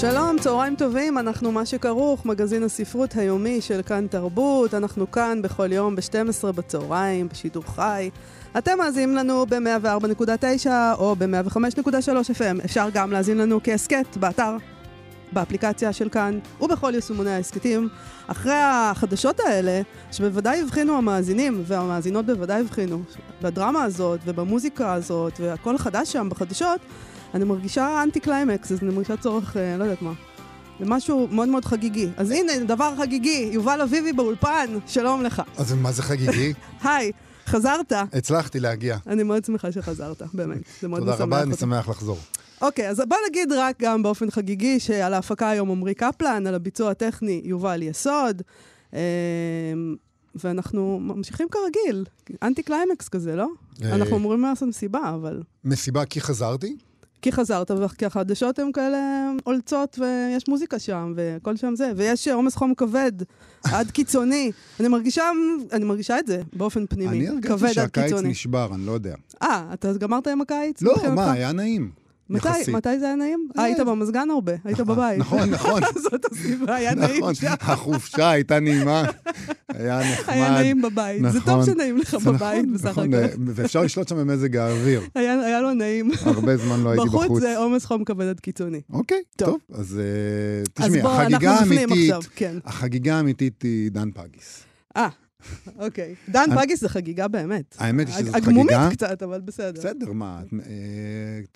שלום, צהריים טובים, אנחנו מה שכרוך, מגזין הספרות היומי של כאן תרבות. אנחנו כאן בכל יום ב-12 בצהריים, בשידור חי. אתם מאזינים לנו ב-104.9 או ב-105.3 FM. אפשר גם להאזין לנו כהסכת באתר, באפליקציה של כאן ובכל יישומוני ההסכתים. אחרי החדשות האלה, שבוודאי הבחינו המאזינים, והמאזינות בוודאי הבחינו, בדרמה הזאת ובמוזיקה הזאת והכל חדש שם בחדשות, אני מרגישה אנטי קליימקס, אז אני מרגישה צורך, אה, לא יודעת מה. זה משהו מאוד מאוד חגיגי. אז הנה, דבר חגיגי, יובל אביבי באולפן, שלום לך. אז מה זה חגיגי? היי, חזרת. הצלחתי להגיע. אני מאוד שמחה שחזרת, באמת. זה מאוד תודה משמח רבה, אני. שמח לחזור. אוקיי, אז בוא נגיד רק גם באופן חגיגי שעל ההפקה היום עמרי קפלן, על הביצוע הטכני יובל יסוד, אה, ואנחנו ממשיכים כרגיל, אנטי קליימקס כזה, לא? אה. אנחנו אמורים לעשות מסיבה, אבל... מסיבה כי חזרתי? כי חזרת, וכי החדשות הן כאלה עולצות, ויש מוזיקה שם, וכל שם זה, ויש עומס חום כבד, עד קיצוני. אני מרגישה, אני מרגישה את זה באופן פנימי. אני כבד הרגשתי עד שהקיץ קיצוני. נשבר, אני לא יודע. אה, אתה גמרת עם הקיץ? לא? מה, היה נעים. מתי, יחסית. מתי זה היה נעים? אה, אה, היית במזגן הרבה, היית בבית. נכון, נכון. זאת הסיבה, היה נעים נכון, שם. החופשה הייתה נעימה, היה נחמד. היה נעים בבית. זה טוב נכון. שנעים לך בבית, נכון, בסך נכון, הכל. ואפשר לשלוט שם במזג האוויר. היה לו נעים. הרבה זמן לא הייתי בחוץ בחוץ. זה עומס חום כבד עד קיצוני. אוקיי, טוב. אז אה, אז תשמעי, החגיגה האמיתית, כן. החגיגה האמיתית היא דן פגיס. אה, אוקיי. דן פגיס זה חגיגה באמת. האמת היא שזאת הגמומית חגיגה. קצת, אבל בסדר. בסדר, מה, את- אה,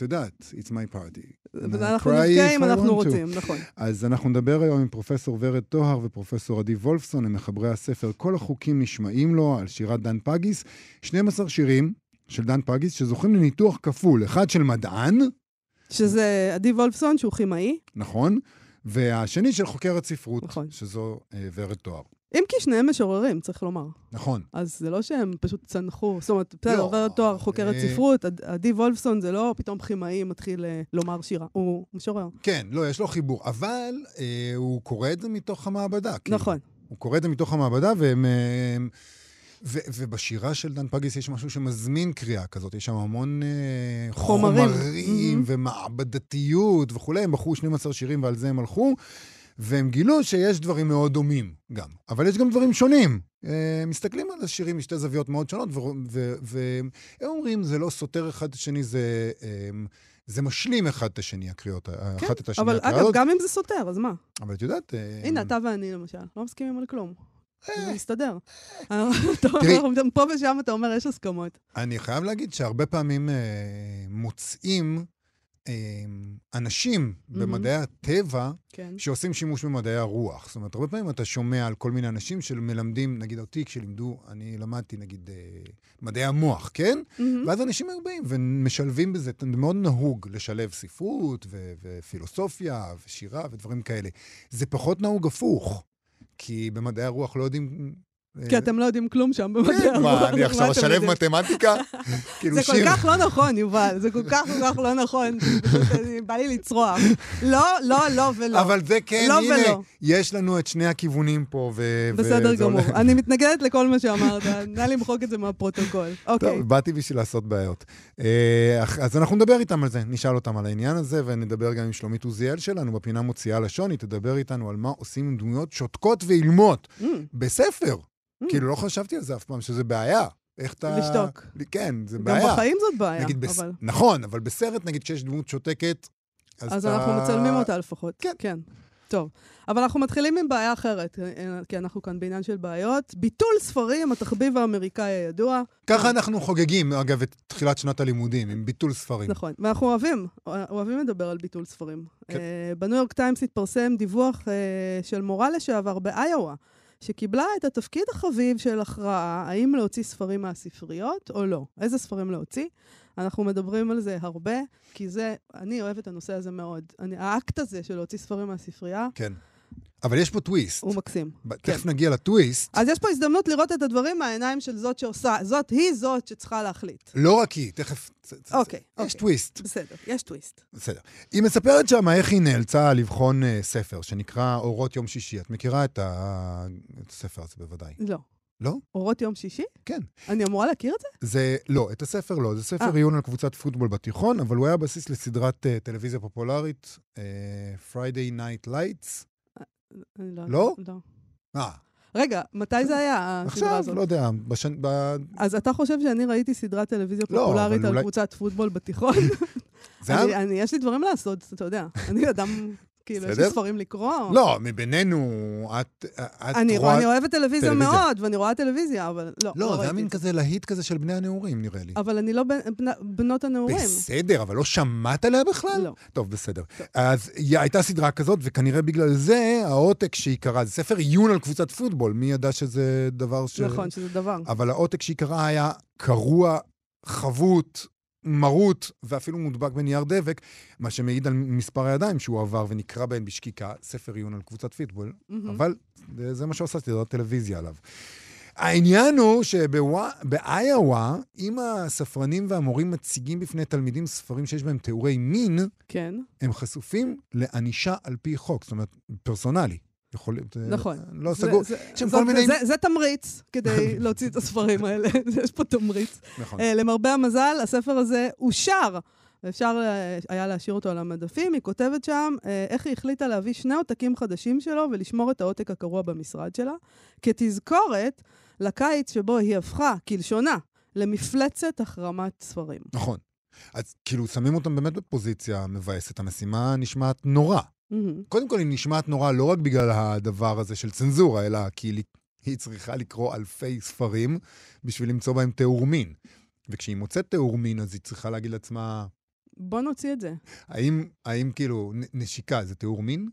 יודעת, it's my party. אנחנו נבכה אם אנחנו. רוצים, נכון. אז אנחנו נדבר היום עם פרופסור ורד טוהר ופרופסור עדי וולפסון, הם מחברי הספר "כל החוקים נשמעים לו" על שירת דן פגיס. 12 שירים של דן פגיס שזוכים לניתוח כפול, אחד של מדען, שזה עדי וולפסון, שהוא כימאי, נכון? והשני של חוקרת ספרות, נכון. שזו אה, ורד טוהר. אם כי שניהם משוררים, צריך לומר. נכון. אז זה לא שהם פשוט צנחו, זאת אומרת, בסדר, לא, עוברת תואר חוקרת אה. ספרות, עד- עדי וולפסון זה לא פתאום כימאי מתחיל אה, לומר שירה, הוא משורר. כן, לא, יש לו חיבור, אבל אה, הוא קורא את זה מתוך המעבדה. כאילו. נכון. הוא קורא את זה מתוך המעבדה, והם... אה, ו- ובשירה של דן פגיס יש משהו שמזמין קריאה כזאת, יש שם המון אה, חומרים. חומרים Mhm. ומעבדתיות וכולי, הם בחרו 12 שירים ועל זה הם הלכו, והם גילו שיש דברים מאוד דומים גם, אבל יש גם דברים שונים. אה, מסתכלים על השירים משתי זוויות מאוד שונות, והם הם אומרים, זה לא סותר אחד את השני, זה... אה, זה משלים אחד את השני, הקריאות, כן, אחת את השני, אבל אגב, הזאת. גם אם זה סותר, אז מה? אבל את יודעת... אה, הנה, אתה ואני למשל, לא מסכימים על כלום. אה. זה מסתדר. פה ושם אתה אומר, יש הסכמות. אני חייב להגיד שהרבה פעמים אה, מוצאים אה, אנשים במדעי הטבע כן. שעושים שימוש במדעי הרוח. זאת אומרת, הרבה פעמים אתה שומע על כל מיני אנשים שמלמדים, נגיד אותי, כשלימדו, אני למדתי נגיד אה, מדעי המוח, כן? מהמם. ואז אנשים היו באים ומשלבים בזה, זה מאוד נהוג לשלב ספרות ו- ופילוסופיה ושירה ודברים כאלה. זה פחות נהוג הפוך, כי במדעי הרוח לא יודעים... אה, כי אתם לא יודעים כלום שם במדעי הרוח. כן, מה, אני מה עכשיו אשלב? מתמטיקה? כאילו זה כל. כך לא נכון, יובל, זה כל כך כל כך לא נכון. אני- בא לי לצרוח. לא, לא, לא ולא. אבל זה כן, לא הנה. יש לנו את שני הכיוונים פה, ו... בסדר גמור. אני מתנגדת לכל מה שאמרת, נא למחוק את זה מהפרוטוקול. אוקיי. טוב, באתי בשביל לעשות בעיות. אה, אז אנחנו נדבר איתם על זה, נשאל אותם על העניין הזה, ונדבר גם עם שלומית עוזיאל שלנו בפינה מוציאה לשון, היא תדבר איתנו על מה עושים עם דמויות שותקות ואילמות Mm, בספר. Mm. כאילו, לא חשבתי על זה אף פעם, שזה בעיה. איך אתה... לשתוק. כן, זה גם בעיה. בחיים זאת בעיה, נגיד, בס... אבל... נכון, אבל בסרט, נגיד, כשיש דמות שותקת, אז, אז אתה... אנחנו מצלמים אותה לפחות. כן. כן. טוב. אבל אנחנו מתחילים עם בעיה אחרת, אה, כי אנחנו כאן בעניין של בעיות. ביטול ספרים, התחביב האמריקאי הידוע. ככה אנחנו חוגגים, אגב, את תחילת שנת הלימודים, עם ביטול ספרים. נכון, ואנחנו אוהבים, אוהבים לדבר על ביטול ספרים. כן. אה, בניו יורק טיימס התפרסם דיווח אה, של מורה לשעבר באיואה, שקיבלה את התפקיד החביב של הכרעה, האם להוציא ספרים מהספריות או לא. איזה ספרים להוציא? אנחנו מדברים על זה הרבה, כי זה, אני אוהבת את הנושא הזה מאוד. אני, האקט הזה של להוציא ספרים מהספרייה, כן. אבל יש פה טוויסט. הוא מקסים. ב- תכף נגיע לטוויסט. אז יש פה הזדמנות לראות את הדברים מהעיניים של זאת שעושה, זאת היא זאת שצריכה להחליט. לא רק היא, תכף... אוקיי, יש אוקיי. טוויסט. בסדר, יש טוויסט. בסדר. היא מספרת שם איך היא נאלצה לבחון אה, ספר שנקרא אורות יום שישי. את מכירה את ה- את הספר הזה בוודאי. לא. לא? אורות יום שישי? כן. אני אמורה להכיר את זה? זה, לא, את הספר לא, זה ספר אה. עיון על קבוצת פוטבול בתיכון, אבל הוא היה בסיס לסדרת uh, טלוויזיה פופולרית, uh, Friday Night Lights. אני לא? לא. אה, רגע, מתי זה היה, הסדרה עכשיו, הזאת? לא יודע, בשן... ב... אז אתה חושב שאני ראיתי סדרת טלוויזיה לא, פופולרית על אולי- קבוצת פוטבול בתיכון? זה. אני- אני- יש לי דברים לעשות, אתה יודע. אני אדם, כאילו, יש לי. ספרים לקרוא. לא, מבינינו, את, את אני רואה... אני אוהבת טלוויזיה טלוויזיה. מאוד, ואני רואה טלוויזיה, אבל לא, לא, זה היה מין. כזה להיט כזה של בני הנעורים, נראה לי. אבל אני לא בנ- בנות הנעורים. בסדר, אבל לא שמעת עליה בכלל? לא. טוב, בסדר. אז היא הייתה סדרה כזאת, וכנראה בגלל זה העותק שהיא קראה, זה ספר עיון על קבוצת פוטבול, מי ידע שזה דבר ש... נכון, שזה דבר. אבל העותק שהיא קראה היה קרוע, חבוט, מרוט, ואפילו מודבק בנייר דבק, מה שמעיד על מספר הידיים שהוא עבר ונקרא בהן בשקיקה, ספר עיון על קבוצת פיטבול, מהמם. אבל זה זה מה שעושה סדרת טלוויזיה עליו. העניין הוא שבאיואה, אם הספרנים והמורים מציגים בפני תלמידים ספרים שיש בהם תיאורי מין, כן, הם חשופים לענישה על פי חוק, זאת אומרת, פרסונלי. יכול להיות... אה, נכון. לא זה- סגור. יש שם כל מיני... זה- זה תמריץ כדי להוציא את הספרים האלה. יש פה תמריץ. נכון. אה, למרבה המזל, הספר הזה אושר. אפשר אה, היה להשאיר אותו על המדפים. היא כותבת שם אה, איך היא החליטה להביא שני עותקים חדשים שלו ולשמור את העותק הקרוע במשרד שלה, כתזכורת לקיץ שבו היא הפכה, כלשונה, למפלצת החרמת ספרים. נכון. אז כאילו, שמים אותם באמת בפוזיציה מבאסת. המשימה נשמעת נורא. מהמם. קודם כל, היא נשמעת נורא לא רק בגלל הדבר הזה של צנזורה, אלא כי לי- היא צריכה לקרוא אלפי ספרים בשביל למצוא בהם תיאור מין. וכשהיא מוצאת תיאור מין, אז היא צריכה להגיד לעצמה, בוא נוציא את זה. האם, האם כאילו נשיקה זה תיאור מין?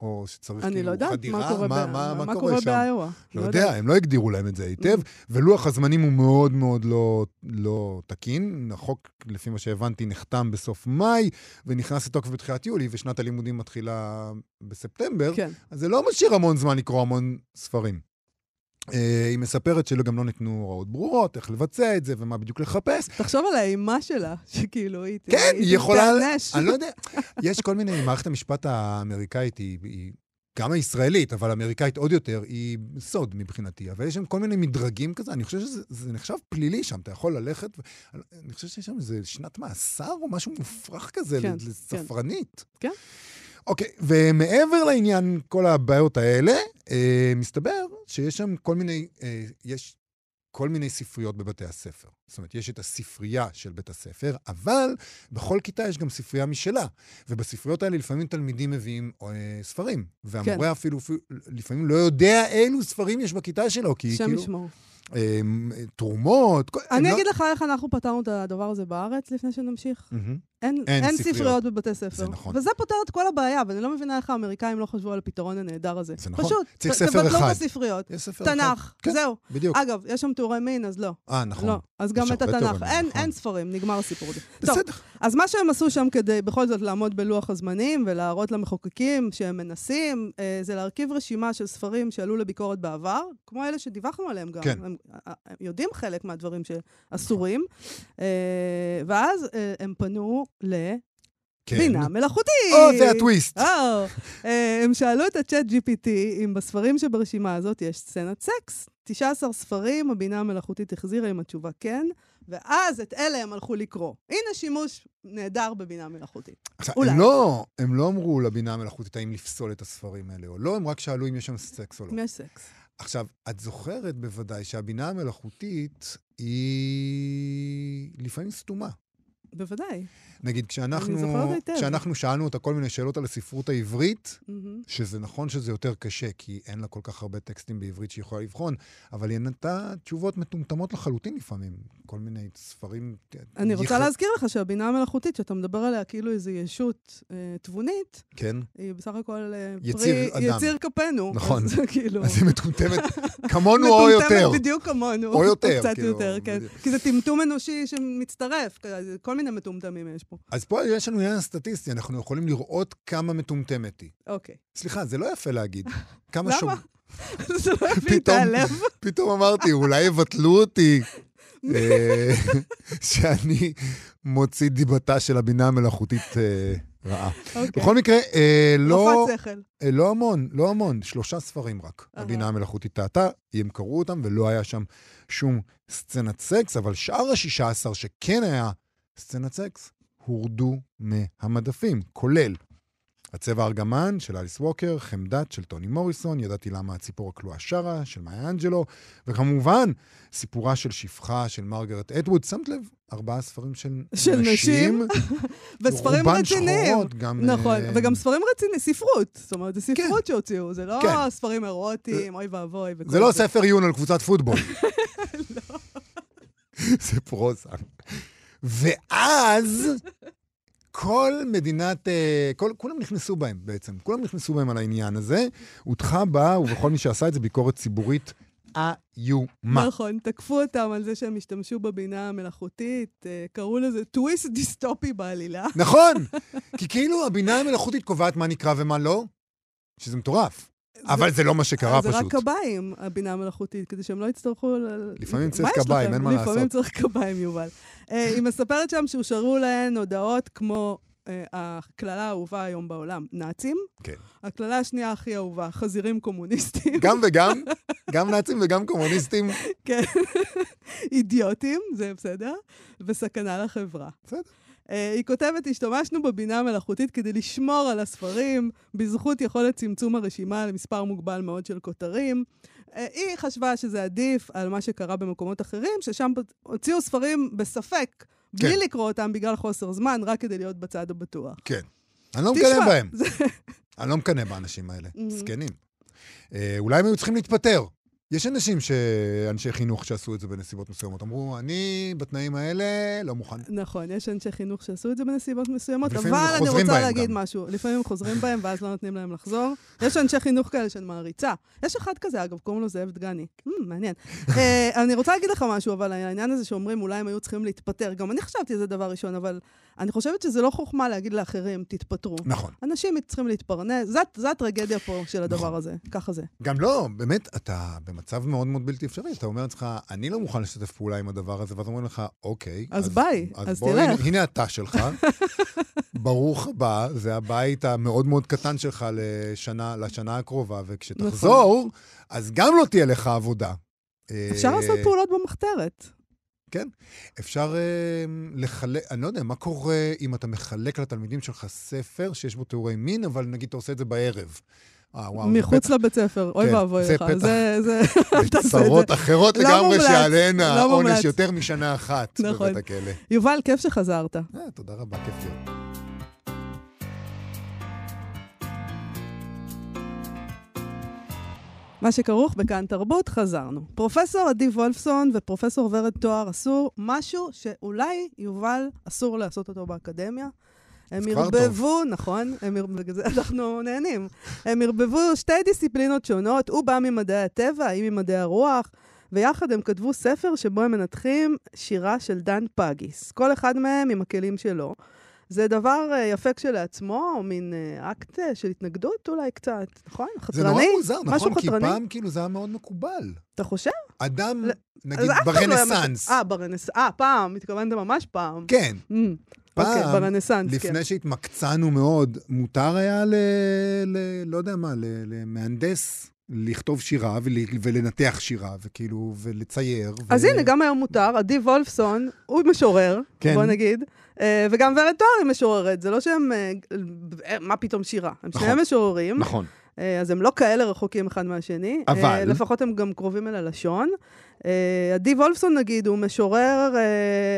או שצריך אני כאילו לא יודעת חדירה? מה קורה מה, ב- מה, מה מה קורה קורה שם? באיואה. לא יודע, הם לא הגדירו להם את זה היטב, ולוח הזמנים הוא מאוד מאוד לא, לא תקין. החוק, לפי מה שהבנתי, נחתם בסוף מאי, ונכנס לתוקף בתחילת יולי, ושנת הלימודים מתחילה בספטמבר, כן. אז זה לא משאיר המון זמן לקרוא המון ספרים. אה, היא מספרת שלא גם לא ניתנו הוראות ברורות, איך לבצע את זה ומה בדיוק לחפש. תחשוב על האימה שלה, שכאילו היא... כן, היא יכולה... אני לא יודע. יש כל מיני, מערכת המשפט האמריקאית היא... גם הישראלית, אבל האמריקאית עוד יותר, היא סוד מבחינתי. אבל יש שם כל מיני מדרגים כזה, אני חושב שזה זה נחשב פלילי שם, אתה יכול ללכת, ו... אני חושב שיש שם איזה שנת מאסר או משהו מופרך כזה כן, לספרנית. כן. אוקיי, ומעבר לעניין כל הבעיות האלה, אה, מסתבר שיש שם כל מיני, אה, יש כל מיני ספריות בבתי הספר. זאת אומרת, יש את הספרייה של בית הספר, אבל בכל כיתה יש גם ספרייה משלה. ובספריות האלה לפעמים תלמידים מביאים אה, ספרים. והמורה כן. אפילו, אפילו לפעמים לא יודע אילו ספרים יש בכיתה שלו, כי השם כאילו... ישמור. אה, תרומות. אני לא- אגיד לך איך אנחנו פתרנו את הדבר הזה בארץ, לפני שנמשיך. אין, אין אין ספריות. ספריות בבתי ספר. זה נכון. וזה פותר את כל הבעיה, ואני לא מבינה איך האמריקאים לא חשבו על הפתרון הנהדר הזה. זה נכון. פשוט, צריך ספר תבטלו אחד. את הספריות. יש ספר אחד. תנ"ך, כן, זהו. בדיוק. אגב, יש שם תיאורי מין, אז לא. אה, נכון. לא. אז גם את התנ"ך. תיאורי מין, אין, נכון. אין ספרים, נגמר הסיפור הזה. טוב, בסדר. אז מה שהם עשו שם כדי בכל זאת לעמוד בלוח הזמנים ולהראות למחוקקים שהם מנסים, אה, זה להרכיב רשימה של ספרים שעלו לביקורת בעבר, כמו אלה שדיווחנו עליהם גם. כן. הם, אה, הם יודעים חלק מהדברים שאסורים. אה, ואז אה, הם פנו כן. לבינה מלאכותית. או, זה הטוויסט. או, אה, הם שאלו את הצ'אט GPT אם בספרים שברשימה הזאת יש סצנת סקס. 19 ספרים, הבינה המלאכותית החזירה עם התשובה כן, ואז את אלה הם הלכו לקרוא. הנה שימוש נהדר בבינה מלאכותית. עכשיו, אולי. הם לא, הם לא אמרו לבינה המלאכותית האם לפסול את הספרים האלה או לא, הם רק שאלו אם יש שם סקס או לא. אם יש סקס. עכשיו, את זוכרת בוודאי שהבינה המלאכותית היא לפעמים סתומה. בוודאי. נגיד, כשאנחנו. כשאנחנו שאלנו אותה כל מיני שאלות על הספרות העברית, מהמם. שזה נכון שזה יותר קשה, כי אין לה כל כך הרבה טקסטים בעברית שהיא יכולה לבחון, אבל היא נתנה תשובות מטומטמות לחלוטין לפעמים. כל מיני ספרים... אני רוצה יח- להזכיר לך שהבינה המלאכותית, שאתה מדבר עליה כאילו איזו ישות אה, תבונית, כן, היא בסך הכל אה, יציר פרי, אדם. יציר כפינו. נכון. אז כאילו... אז היא מטומטמת כמונו או יותר. מטומטמת בדיוק כמונו. או יותר, קצת כאילו, יותר, כן. בדיוק. כי זה טמטום אנושי שמצטרף. כל מיני מיני מטומטמים יש פה. אז פה יש לנו עניין סטטיסטי, אנחנו יכולים לראות כמה מטומטמת היא. אוקיי. סליחה, זה לא יפה להגיד. כמה למה? שוב- זה לא יבין את הלב. פתאום אמרתי, אולי יבטלו אותי, אה, שאני מוציא דיבתה של הבינה המלאכותית אה, רעה. אוקיי. בכל מקרה, אה, לא... לא המון, לא המון, שלושה ספרים רק. הבינה המלאכותית טעתה, הם קראו אותם ולא היה שם שום סצנת סקס, אבל שאר השישה עשר שכן היה סצנת סקס, הורדו מהמדפים, כולל הצבע ארגמן של אליס ווקר, חמדת של טוני מוריסון, ידעתי למה הציפור הכלואה שרה של מאיה אנג'לו, וכמובן, סיפורה של שפחה של מרגרט אדווד. שמת לב? ארבעה ספרים של, של נשים, וספרים רובן רציניים. שחורות, גם... נכון, אה, וגם ספרים רציניים, ספרות. זאת אומרת, זה ספרות שהוציאו, זה לא כן. ספרים אירוטיים, אוי ואבוי. וכל זה לא ספר עיון על קבוצת פוטבול. זה פרוזה. ואז כל מדינת, אה, כל, כולם נכנסו בהם בעצם, כולם נכנסו בהם על העניין הזה. הוטחה בה, ובכל מי שעשה את זה, ביקורת ציבורית איומה. נכון, תקפו אותם על זה שהם השתמשו בבינה המלאכותית, אה, קראו לזה טוויסט דיסטופי בעלילה. נכון, כי כאילו הבינה המלאכותית קובעת מה נקרא ומה לא, שזה מטורף. אבל זה לא מה שקרה זה רק פשוט. קביים, הבינה המלאכותית, כדי שהם לא יצטרכו... לפעמים צריך קביים? אין מה לפעמים לעשות. צריך קביים, יובל. אה, היא מספרת שם שהושארו להן הודעות כמו אה, הקללה האהובה היום בעולם, נאצים. כן. הקללה השנייה הכי אהובה, חזירים קומוניסטים. גם וגם, גם נאצים וגם קומוניסטים. כן. אידיוטים, זה בסדר, וסכנה לחברה. בסדר. Uh, היא כותבת, השתמשנו בבינה המלאכותית כדי לשמור על הספרים, בזכות יכולת צמצום הרשימה למספר מוגבל מאוד של כותרים. Uh, היא חשבה שזה עדיף על מה שקרה במקומות אחרים, ששם הוציאו ספרים בספק, בלי כן. לקרוא אותם בגלל חוסר זמן, רק כדי להיות בצד הבטוח. כן. אני לא מקנא בהם. אני לא מקנא באנשים האלה. זקנים. אה, אולי הם היו צריכים להתפטר. יש אנשים, ש... אנשי חינוך שעשו את זה בנסיבות מסוימות. אמרו, אני בתנאים האלה לא מוכן. נכון, יש אנשי חינוך שעשו את זה בנסיבות מסוימות, אבל אני רוצה להגיד גם. משהו. לפעמים הם חוזרים בהם ואז לא נותנים להם לחזור. יש אנשי חינוך כאלה שאני מעריצה. יש אחד כזה, אגב, קוראים לו זאב דגני. Hmm, מעניין. אה, אני רוצה להגיד לך משהו, אבל העניין הזה שאומרים אולי הם היו צריכים להתפטר, גם אני חשבתי שזה דבר ראשון, אבל אני חושבת שזה לא חוכמה להגיד לאחרים, תתפטרו. נכון. אנשים צריכים להתפרנס, זו הטרגדיה פה של הדבר נכון. הזה, ככה זה. גם לא, באמת, אתה במצב מאוד מאוד בלתי אפשרי. אתה אומר לעצמך, אני לא מוכן לשתף פעולה עם הדבר הזה, ואז אומרים לך, אוקיי. אז ביי, אז בוא, תלך." הנה, הנה התא שלך, ברוך הבא, זה הבית המאוד מאוד קטן שלך לשנה, לשנה הקרובה, וכשתחזור, אז גם לא תהיה לך עבודה. אפשר אה, לעשות פעולות במחתרת. כן. אפשר אה, לחלק, אני לא יודע, מה קורה אם אתה מחלק לתלמידים שלך ספר שיש בו תיאורי מין, אבל נגיד אתה עושה את זה בערב. אה, וואו, זה מחוץ לבית ספר, אוי כן, ואבוי זה לך. פתח זה, זה, זה. צרות אחרות לא לגמרי שעליהן לא. העונש יותר משנה אחת נכון. בבית הכלא. יובל, כיף שחזרת. אה, תודה רבה, כיף להיות. מה שכרוך בכאן תרבות, חזרנו. פרופסור עדי וולפסון ופרופסור ורד תואר עשו משהו שאולי יובל אסור לעשות אותו באקדמיה. הם ערבבו, נכון, הם בגלל זה אנחנו נהנים. הם ערבבו שתי דיסציפלינות שונות, הוא בא ממדעי הטבע, היא ממדעי הרוח, ויחד הם כתבו ספר שבו הם מנתחים שירה של דן פגיס. כל אחד מהם עם הכלים שלו. זה דבר אה, יפה כשלעצמו, מין אה, אקט אה, של התנגדות אולי קצת, נכון? זה נורא חתרני? מוזר, נכון? כי חתרני? פעם כאילו זה היה מאוד מקובל. אתה חושב? אדם, לא, נגיד, לא ברנסאנס. אה, ברנסאנס. אה, פעם, התכוונת ממש פעם. כן. Mm, אוקיי, פעם, ברנסאנס, כן. לפני שהתמקצענו מאוד, מותר היה ל... ל לא יודע מה, ל, למהנדס לכתוב שירה ול, ולנתח שירה, וכאילו, ולצייר. אז ו... הנה, גם היום מותר. עדי וולפסון, הוא משורר, כן. בוא נגיד, אה, וגם ורד תואר היא משוררת. זה לא שהם... אה, אה, מה פתאום שירה? הם נכון. שניהם משוררים. נכון. אה, אז הם לא כאלה רחוקים אחד מהשני. אבל- אה, לפחות הם גם קרובים אל הלשון. אה, עדי וולפסון, נגיד, הוא משורר,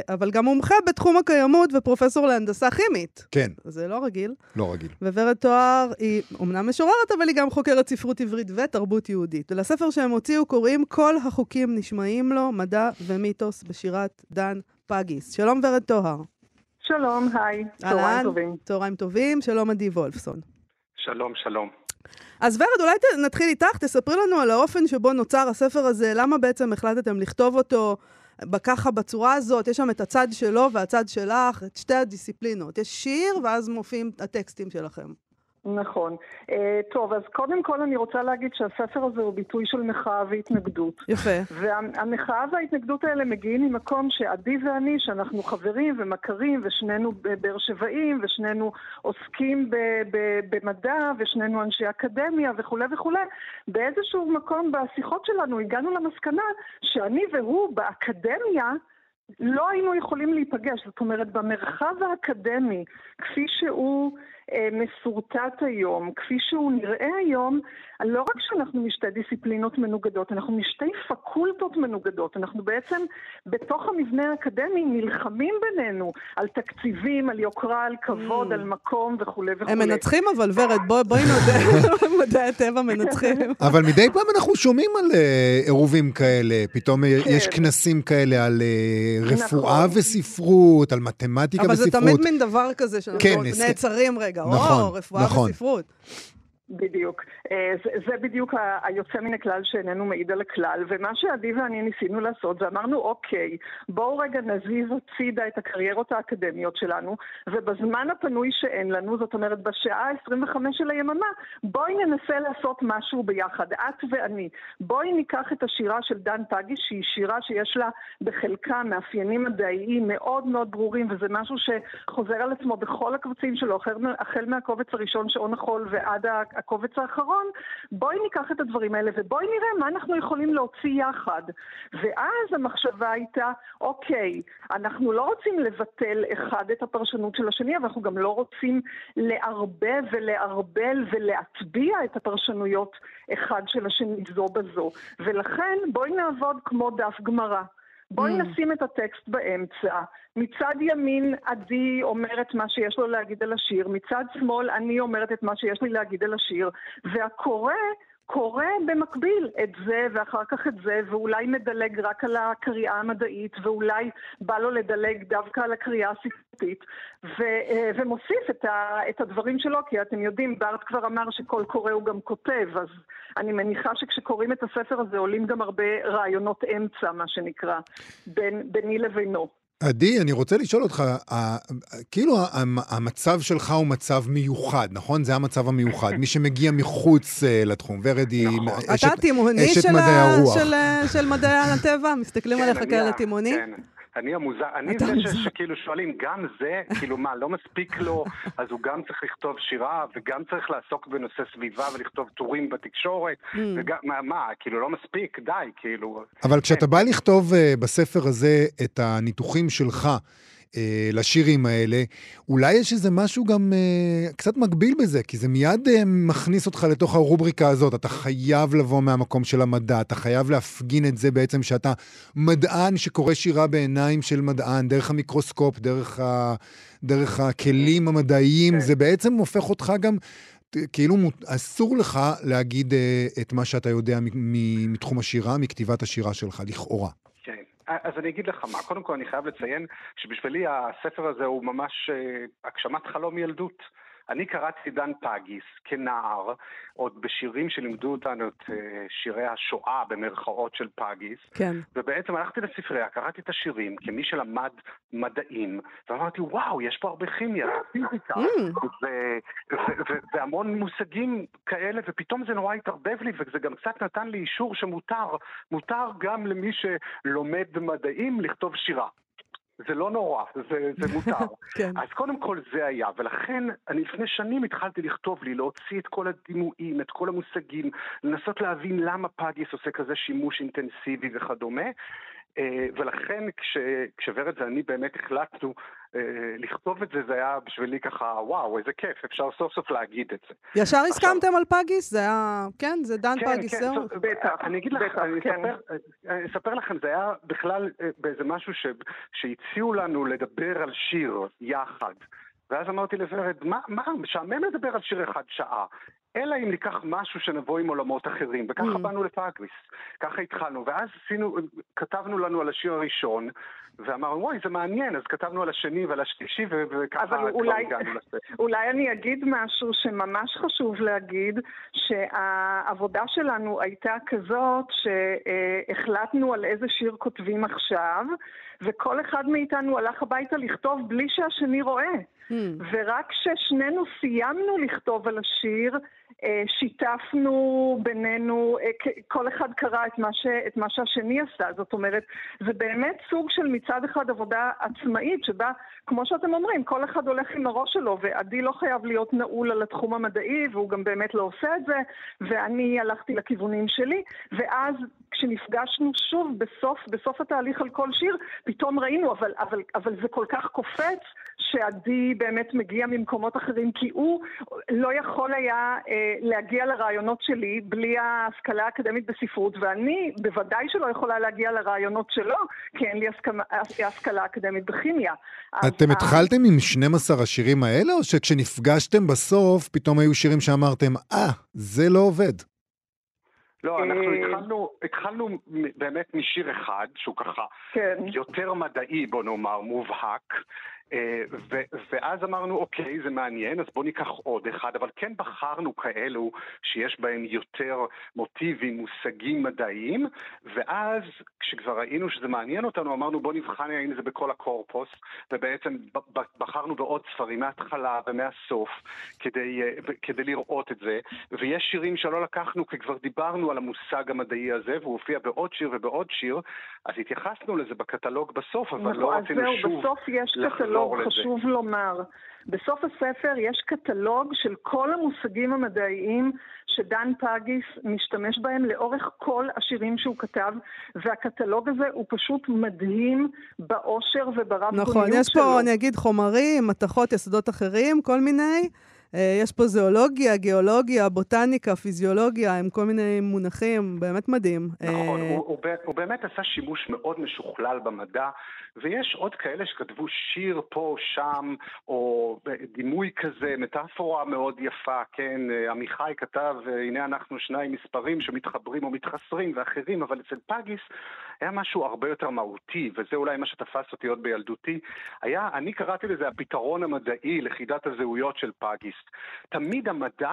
אבל גם מומחה בתחום הקיימות ופרופסור להנדסה כימית. כן, זה לא רגיל. לא רגיל. וורד תואר היא אומנם משוררת, אבל היא גם חוקרת ספרות עברית ותרבות יהודית. ולספר שהם הוציאו קוראים כל החוקים נשמעים לו, מדע ומיתוס בשירת דן פגיס. שלום ורד טוהר. שלום, היי. צהריים טובים. צהריים טובים, שלום עדי וולפסון. שלום, שלום. אז ורד, אולי נתחיל איתך, תספרי לנו על האופן שבו נוצר הספר הזה, למה בעצם החלטתם לכתוב אותו, ככה, בצורה הזאת, יש שם את הצד שלו והצד שלך, את שתי הדיסציפלינות. יש שיר, ואז מופיעים הטקסטים שלכם. נכון. Uh, טוב, אז קודם כל אני רוצה להגיד שהספר הזה הוא ביטוי של מחאה והתנגדות. יפה. והמחאה וההתנגדות האלה מגיעים ממקום שעדי ואני, שאנחנו חברים ומכרים, ושנינו באר שבעים, ושנינו עוסקים ב- ב- במדע, ושנינו אנשי אקדמיה וכולי וכולי, באיזשהו מקום בשיחות שלנו הגענו למסקנה שאני והוא באקדמיה לא היינו יכולים להיפגש. זאת אומרת, במרחב האקדמי, כפי שהוא... אה, מסורטט היום, כפי שהוא נראה היום, לא רק שאנחנו משתי דיסציפלינות מנוגדות, אנחנו משתי פקולטות מנוגדות. אנחנו בעצם בתוך המבנה האקדמי נלחמים בינינו על תקציבים, על יוקרה, על כבוד, mm. על מקום וכולי וכולי. הם מנצחים אבל, ורד, בואי בוא נודה, מדעי הטבע מנצחים. אבל מדי פעם אנחנו שומעים על uh, עירובים כאלה, פתאום כן. יש כנסים כאלה על uh, רפואה נכון. וספרות, על מתמטיקה אבל וספרות. אבל זה תמיד מין דבר כזה, שאנחנו נעצרים רגע, נכון, או, רפואה נכון. וספרות. בדיוק. אה, זה, זה בדיוק היוצא מן הכלל שאיננו מעיד על הכלל, ומה שעדי ואני ניסינו לעשות זה אמרנו, אוקיי, בואו רגע נזיז הצידה את הקריירות האקדמיות שלנו, ובזמן הפנוי שאין לנו, זאת אומרת בשעה ה-25 של היממה, בואי ננסה לעשות משהו ביחד, את ואני. בואי ניקח את השירה של דן פגיש, שהיא שירה שיש לה בחלקה מאפיינים מדעיים מאוד מאוד ברורים, וזה משהו שחוזר על עצמו בכל הקבצים שלו, החל, מהקובץ הראשון שעון החול ועד הקובץ האחרון, בואי ניקח את הדברים האלה ובואי נראה מה אנחנו יכולים להוציא יחד. ואז המחשבה הייתה, אוקיי, אנחנו לא רוצים לבטל אחד את הפרשנות של השני, אבל אנחנו גם לא רוצים לערבב ולערבל ולהטביע את הפרשנויות אחד של השני זו בזו. ולכן בואי נעבוד כמו דף גמרא. בואי mm. נשים את הטקסט באמצע. מצד ימין עדי אומרת מה שיש לו להגיד על השיר, מצד שמאל אני אומרת את מה שיש לי להגיד על השיר, והקורא קורא במקביל את זה ואחר כך את זה, ואולי מדלג רק על הקריאה המדעית, ואולי בא לו לדלג דווקא על הקריאה הספרותית, אה, ומוסיף את, ה- את הדברים שלו, כי אתם יודעים, בארט כבר אמר שכל קורא הוא גם כותב, אז אני מניחה שכשקוראים את הספר הזה עולים גם הרבה רעיונות אמצע, מה שנקרא, בין, ביני לבינו. עדי, אני רוצה לשאול אותך, כאילו המצב שלך הוא מצב מיוחד, נכון? זה המצב המיוחד. מי שמגיע מחוץ אה, לתחום, ורד היא נכון. אשת מדעי הרוח. אתה התימהוני של מדעי הטבע? מסתכלים כן, עליך כאלה תימהוני? כן. אני המוזר, אני זה שכאילו שואלים, גם זה, כאילו מה, לא מספיק לו, אז הוא גם צריך לכתוב שירה, וגם צריך לעסוק בנושא סביבה ולכתוב טורים בתקשורת, mm. וגם, מה, מה, כאילו לא מספיק, די, כאילו... אבל כשאתה בא לכתוב uh, בספר הזה את הניתוחים שלך, אה, לשירים האלה, אולי יש איזה משהו גם אה, קצת מגביל בזה, כי זה מיד אה, מכניס אותך לתוך הרובריקה הזאת. אתה חייב לבוא מהמקום של המדע, אתה חייב להפגין את זה בעצם שאתה מדען שקורא שירה בעיניים של מדען, דרך המיקרוסקופ, דרך, ה, דרך הכלים המדעיים, כן. זה בעצם הופך אותך גם... כאילו אסור לך להגיד את מה שאתה יודע מתחום השירה, מכתיבת השירה שלך, לכאורה. אז אני אגיד לך מה, קודם כל אני חייב לציין שבשבילי הספר הזה הוא ממש אה, הגשמת חלום ילדות. אני קראתי דן פגיס כנער, עוד בשירים שלימדו אותנו את אה, שירי השואה במרכאות של פגיס. כן. ובעצם הלכתי לספרייה, קראתי את השירים כמי שלמד מדעים, ואמרתי, וואו, יש פה הרבה כימיה, פיזיקה, mm. והמון מושגים כאלה, ופתאום זה נורא התערבב לי, וזה גם קצת נתן לי אישור שמותר, מותר גם למי שלומד מדעים לכתוב שירה. זה לא נורא, זה, זה מותר. כן. אז קודם כל זה היה, ולכן אני לפני שנים התחלתי לכתוב לי, להוציא את כל הדימויים, את כל המושגים, לנסות להבין למה פאגיס עושה כזה שימוש אינטנסיבי וכדומה. אה, ולכן כש, כשורד ואני באמת החלטנו אה, לכתוב את זה, זה היה בשבילי ככה, וואו, איזה כיף, אפשר סוף סוף להגיד את זה. ישר הסכמתם על פגיס? זה היה, כן, זה דן כן, פגיס, כן, זהו? כן, בטח. אני אגיד לך, אני כן. אספר, אני אספר לכם, זה היה בכלל אה, באיזה משהו ש, שהציעו לנו לדבר על שיר יחד. ואז אמרתי לוורד, מה, מה, משעמם לדבר על שיר אחד שעה. אלא אם ניקח משהו שנבוא עם עולמות אחרים. וככה Mm. באנו לפאגריס. ככה התחלנו. ואז עשינו, כתבנו לנו על השיר הראשון, ואמרנו, וואי, זה מעניין, אז כתבנו על השני ועל השלישי, וככה כבר אולי- הגענו לספר. אולי אני אגיד משהו שממש חשוב להגיד, שהעבודה שלנו הייתה כזאת שהחלטנו על איזה שיר כותבים עכשיו, וכל אחד מאיתנו הלך הביתה לכתוב בלי שהשני רואה. Hmm. ורק כששנינו סיימנו לכתוב על השיר, שיתפנו בינינו, אה, כל אחד קרא את מה, ש, את מה שהשני עשה. זאת אומרת, זה באמת סוג של מצד אחד עבודה עצמאית, שבה, כמו שאתם אומרים, כל אחד הולך עם הראש שלו, ועדי לא חייב להיות נעול על התחום המדעי, והוא גם באמת לא עושה את זה, ואני הלכתי לכיוונים שלי, ואז כשנפגשנו שוב בסוף, בסוף התהליך על כל שיר, פתאום ראינו, אבל, אבל, אבל זה כל כך קופץ, שעדי באמת מגיע ממקומות אחרים, כי הוא לא יכול היה אה, להגיע לרעיונות שלי בלי ההשכלה האקדמית בספרות, ואני בוודאי שלא יכולה להגיע לרעיונות שלו, כי אין לי הסכמה, השכלה אקדמית בכימיה. אז אתם ה- התחלתם עם 12 השירים האלה, או שכשנפגשתם בסוף, פתאום היו שירים שאמרתם, אה, זה לא עובד? לא, אנחנו אה, התחלנו, התחלנו מ- באמת משיר אחד, שהוא ככה כן. יותר מדעי, בוא נאמר, מובהק. אה, ו- ואז אמרנו, אוקיי, זה מעניין, אז בואו ניקח עוד אחד, אבל כן בחרנו כאלו שיש בהם יותר מוטיבים, מושגים מדעיים, ואז כשכבר ראינו שזה מעניין אותנו, אמרנו בואו נבחן האם זה בכל הקורפוס, ובעצם בחרנו בעוד ספרים מההתחלה ומהסוף, כדי, אה, כדי לראות את זה, ויש שירים שלא לקחנו, כי כבר דיברנו על המושג המדעי הזה, והוא הופיע בעוד שיר ובעוד שיר, אז התייחסנו לזה בקטלוג בסוף, אבל נכון, לא רצינו שוב בסוף יש לחזור קטלוג, לזה. חשוב לומר. בסוף הספר יש קטלוג של כל המושגים המדעיים שדן פגיס משתמש בהם לאורך כל השירים שהוא כתב, והקטלוג הזה הוא פשוט מדהים באושר וברב נכון, יש פה, אני אגיד, חומרים, מתכות, יסודות אחרים, כל מיני. אה, יש פה זואולוגיה, גיאולוגיה, בוטניקה, פיזיולוגיה, עם כל מיני מונחים, באמת מדהים. נכון, אה, הוא, הוא, ב- הוא באמת עשה שימוש מאוד משוכלל במדע, ויש עוד כאלה שכתבו שיר פה, שם, או דימוי כזה, מטאפורה מאוד יפה, כן, אה, עמיחי כתב, הנה אנחנו שניים מספרים שמתחברים או מתחסרים ואחרים, אבל אצל פגיס היה משהו הרבה יותר מהותי, וזה אולי מה שתפס אותי עוד בילדותי, היה, אני קראתי לזה הפתרון המדעי לחידת הזהויות של פגיס. תמיד המדע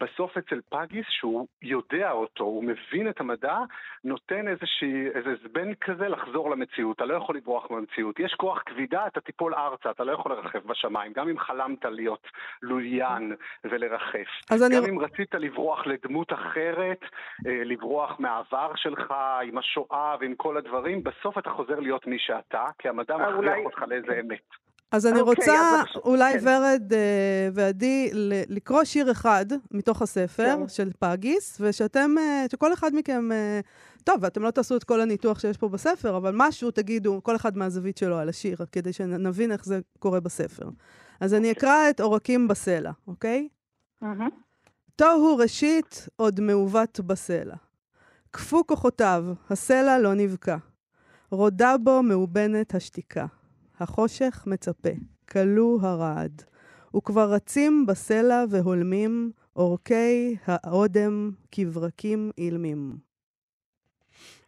בסוף אצל פגיס, שהוא יודע אותו, הוא מבין את המדע, נותן איזושהי, איזה זבן כזה לחזור למציאות. אתה לא יכול לברוח מהמציאות. יש כוח כבידה, אתה תיפול ארצה, אתה לא יכול לרחף בשמיים. גם אם חלמת להיות לוליין ולרחף. אז אני... גם אם רצית לברוח לדמות אחרת, אה, לברוח מהעבר שלך, עם השואה ועם כל הדברים, בסוף אתה חוזר להיות מי שאתה, כי המדע אה, מכריח אולי- אותך לאיזה אמת. אז אני אוקיי, רוצה אז אולי כן. ורד אה, ועדי לקרוא שיר אחד מתוך הספר כן. של פגיס, ושאתם, אה, שכל אחד מכם, אה, טוב, ואתם לא תעשו את כל הניתוח שיש פה בספר, אבל משהו תגידו, כל אחד מהזווית שלו על השיר, כדי שנבין איך זה קורה בספר. אז אני אקרא את עורקים בסלע, אוקיי? מהמם. תוהו ראשית, עוד מעוות בסלע. כפו כוחותיו, הסלע לא נבקע. רודה בו מאובנת השתיקה. החושך מצפה, כלו הרעד. וכבר רצים בסלע והולמים, אורכי האודם כברקים אילמים.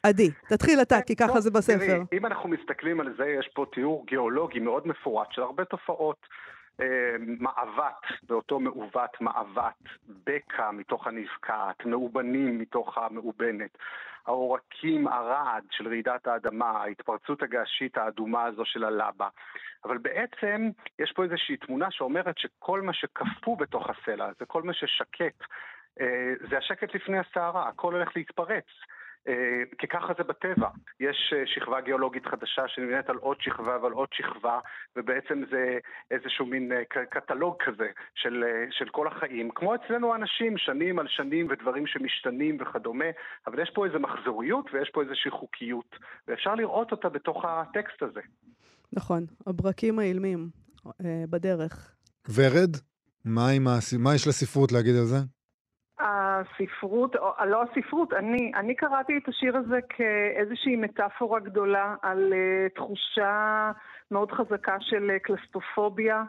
עדי, תתחיל אתה, כי ככה זה בספר. תראי, אם אנחנו מסתכלים על זה, יש פה תיאור גיאולוגי מאוד מפורט של הרבה תופעות. מעוות, באותו מעוות מעוות, בקע מתוך הנבקעת, מאובנים מתוך המאובנת, העורקים, הרעד של רעידת האדמה, ההתפרצות הגעשית האדומה הזו של הלבה. אבל בעצם יש פה איזושהי תמונה שאומרת שכל מה שקפוא בתוך הסלע, זה כל מה ששקט, אה, זה השקט לפני הסערה, הכל הולך להתפרץ. אה, כי ככה זה בטבע. יש אה, שכבה גיאולוגית חדשה שנבנית על עוד שכבה ועל עוד שכבה, ובעצם זה איזשהו מין אה, קטלוג כזה של, של כל החיים. כמו אצלנו האנשים, שנים על שנים ודברים שמשתנים וכדומה, אבל יש פה איזו מחזוריות ויש פה איזושהי חוקיות, ואפשר לראות אותה בתוך הטקסט הזה. נכון, הברקים האילמים בדרך. ורד, מה, עם הס... מה יש לספרות להגיד על זה? הספרות, או לא הספרות, אני, אני קראתי את השיר הזה כאיזושהי מטאפורה גדולה על uh, תחושה מאוד חזקה של uh, קלסטופוביה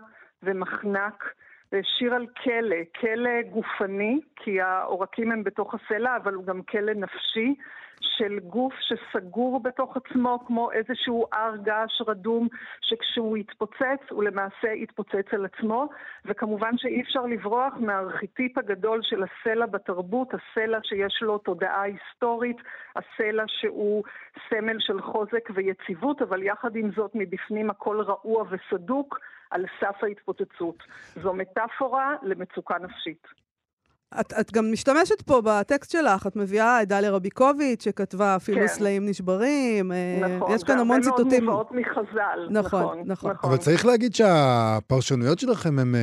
ומחנק, שיר על כלא, כלא גופני, כי העורקים הם בתוך הסלע, אבל הוא גם כלא נפשי. של גוף שסגור בתוך עצמו כמו איזשהו הר געש רדום שכשהוא יתפוצץ הוא למעשה יתפוצץ על עצמו וכמובן שאי אפשר לברוח מהארכיטיפ הגדול של הסלע בתרבות, הסלע שיש לו תודעה היסטורית, הסלע שהוא סמל של חוזק ויציבות אבל יחד עם זאת מבפנים הכל רעוע וסדוק על סף ההתפוצצות. זו מטאפורה למצוקה נפשית. את, את גם משתמשת פה בטקסט שלך, את מביאה את דליה רביקוביץ', שכתבה אפילו כן. סלעים נשברים. אה, נכון, יש כאן המון ציטוטים. והרבה מאוד מובאות מחז"ל. נכון, נכון, נכון. נכון. אבל צריך להגיד שהפרשנויות שלכם הן...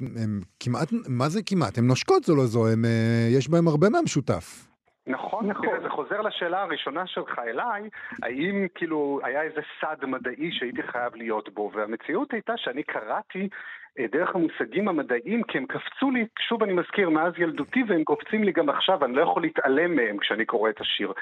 הם כמעט, מה זה כמעט? הן נושקות זו לזו, הם, אה, יש בהם הרבה מהמשותף. נכון, נכון. תראה, זה חוזר לשאלה הראשונה שלך אליי, האם כאילו היה איזה סד מדעי שהייתי חייב להיות בו, והמציאות הייתה שאני קראתי דרך המושגים המדעיים, כי הם קפצו לי, שוב אני מזכיר, מאז ילדותי, והם קופצים לי גם עכשיו, אני לא יכול להתעלם מהם כשאני קורא את השיר.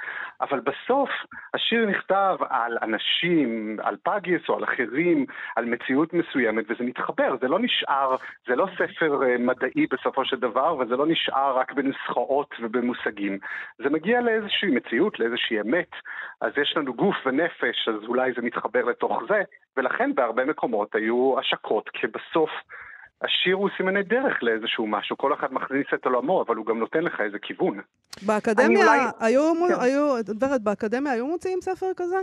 אבל בסוף, השיר נכתב על אנשים, על פגיס או על אחרים, על מציאות מסוימת, וזה מתחבר, זה לא נשאר, זה לא ספר אה, מדעי בסופו של דבר, וזה לא נשאר רק בנוסחאות ובמושגים. זה מגיע לאיזושהי מציאות, לאיזושהי אמת, אז יש לנו גוף ונפש, אז אולי זה מתחבר לתוך זה, ולכן בהרבה מקומות היו השקות, כי בסוף השיר הוא סימני דרך לאיזשהו משהו, כל אחד מכניס את עולמו, אבל הוא גם נותן לך איזה כיוון. באקדמיה אולי... היו, כן. היו, דברת, באקדמיה היו מוציאים ספר כזה?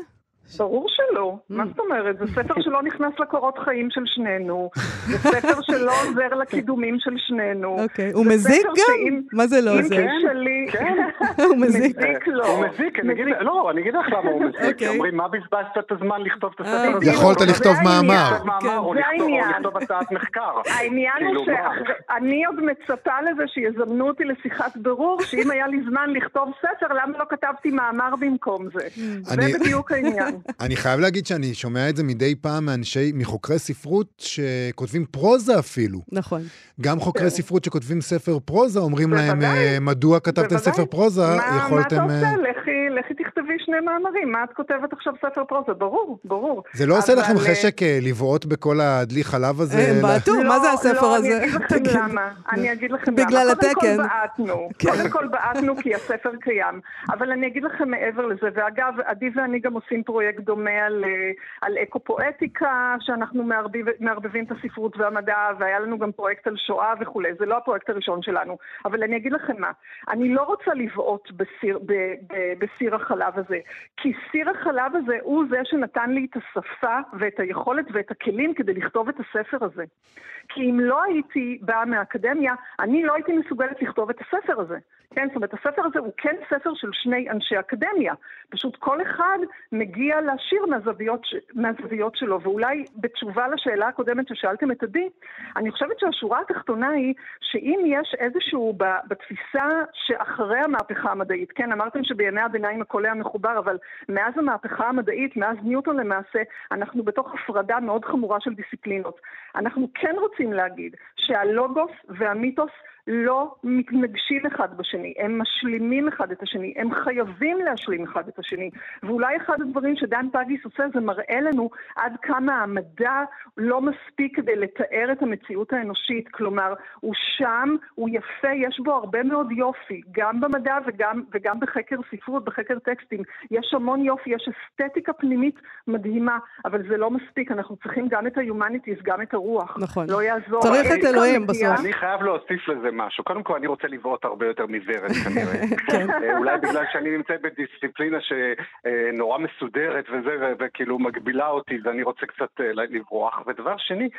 ברור שלא. Mm. מה זאת אומרת? זה ספר שלא נכנס לקורות חיים של שנינו. זה ספר שלא עוזר לקידומים של שנינו. אוקיי. הוא מזיק גם? מה זה לא עוזר? אם שלי... כן. הוא מזיק. לא. הוא מזיק, לא, אני אגיד לך למה הוא מזיק. אוקיי. אומרים, מה בזבזת את הזמן לכתוב את הספר הזה? יכולת לכתוב מאמר. זה העניין. או לכתוב הצעת מחקר. העניין הוא כאילו, שאני עוד מצפה לזה שיזמנו אותי לשיחת בירור, שאם היה לי זמן לכתוב ספר, למה לא כתבתי מאמר במקום זה? זה בדיוק העניין. אני חייב להגיד שאני שומע את זה מדי פעם מאנשי, מחוקרי ספרות שכותבים פרוזה אפילו. נכון. גם חוקרי כן. ספרות שכותבים ספר פרוזה, אומרים להם, אה, מדוע כתבתם ספר פרוזה, יכולתם... מה אתה עושה? אה, לכי, לכי תכתבי שני מאמרים, מה את כותבת עכשיו ספר פרוזה? ברור, ברור. זה לא עושה לכם חשק אה, לבעוט בכל הדלי חלב הזה? הם בעטו, מה זה הספר הזה? לא, אני אגיד לכם למה. אני אגיד לכם למה. בגלל התקן. קודם כל בעטנו. כן. קודם כל בעטנו כי הספר קיים. אבל אני אגיד לכם מעבר לזה, ואגב, עדי ואני גם עושים פרויקט דומה על, על אקו-פואטיקה, שאנחנו מערבב, מערבבים את הספרות והמדע, והיה לנו גם פרויקט על שואה וכולי. זה לא הפרויקט הראשון שלנו. אבל אני אגיד לכם מה, אני לא רוצה לבעוט בסיר החלב הזה, כי סיר החלב הזה הוא זה שנתן לי את השפה ואת היכולת ואת הכלים כדי לכתוב את הספר הזה. כי אם לא הייתי באה מהאקדמיה, אני לא הייתי מסוגלת לכתוב את הספר הזה. כן, זאת אומרת, הספר הזה הוא כן ספר של שני אנשי אקדמיה. פשוט כל אחד מגיע לשיר מהזוויות, מהזוויות שלו. ואולי בתשובה לשאלה הקודמת ששאלתם את עדי, אני חושבת שהשורה התחתונה היא שאם יש איזשהו בתפיסה שאחרי המהפכה המדעית, כן, אמרתם שבימי הביניים הכל היה מחובר, אבל מאז המהפכה המדעית, מאז ניוטון למעשה, אנחנו בתוך הפרדה מאוד חמורה של דיסציפלינות. אנחנו כן רוצים להגיד שהלוגוס והמיתוס לא מתנגשים אחד בשני, הם משלימים אחד את השני, הם חייבים להשלים אחד את השני. ואולי אחד הדברים שדן פגיס עושה זה מראה לנו עד כמה המדע לא מספיק כדי לתאר את המציאות האנושית. כלומר, הוא שם, הוא יפה, יש בו הרבה מאוד יופי, גם במדע וגם, וגם בחקר ספרות, בחקר טקסטים. יש המון יופי, יש אסתטיקה פנימית מדהימה, אבל זה לא מספיק, אנחנו צריכים גם את ה-humanities, גם את הרוח. נכון. לא יעזור. צריך את אלוהים בסוף. אני חייב להוסיף לזה משהו. קודם כל, אני רוצה לבעוט הרבה יותר מוורד כנראה. כן. אה, אולי בגלל שאני נמצא בדיסציפלינה שנורא מסודרת וזה, וכאילו מגבילה אותי, ואני רוצה קצת אה, לברוח. ודבר שני,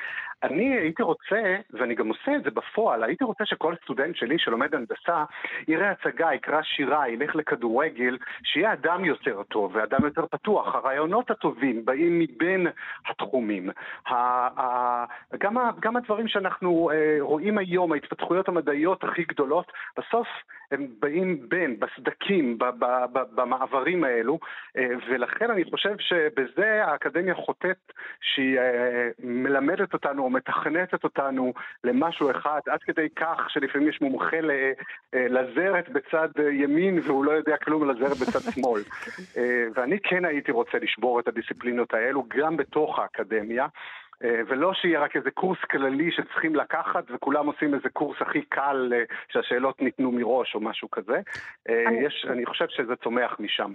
אני הייתי רוצה, ואני גם עושה את זה בפועל, הייתי רוצה שכל סטודנט שלי שלומד הנדסה יראה הצגה, יקרא שירה, ילך לכדורגל, שיהיה אדם יותר טוב ואדם יותר פתוח. הרעיונות הטובים באים מבין התחומים. גם הדברים שאנחנו אה, רואים היום, ההתפתחויות המדעיות הכי גדולות, בסוף הם באים בין, בסדקים, במעברים האלו, אה, ולכן אני חושב שבזה האקדמיה חוטאת שהיא אה, מלמדת אותנו או מתכנתת אותנו למשהו אחד, עד כדי כך שלפעמים יש מומחה לזרת בצד ימין והוא לא יודע כלום על הזרת בצד שמאל. ואני כן הייתי רוצה לשבור את הדיסציפלינות האלו גם בתוך האקדמיה. אה, ולא שיהיה רק איזה קורס כללי שצריכים לקחת וכולם עושים איזה קורס הכי קל אה, שהשאלות ניתנו מראש או משהו כזה. אני... יש, אני חושב שזה צומח משם.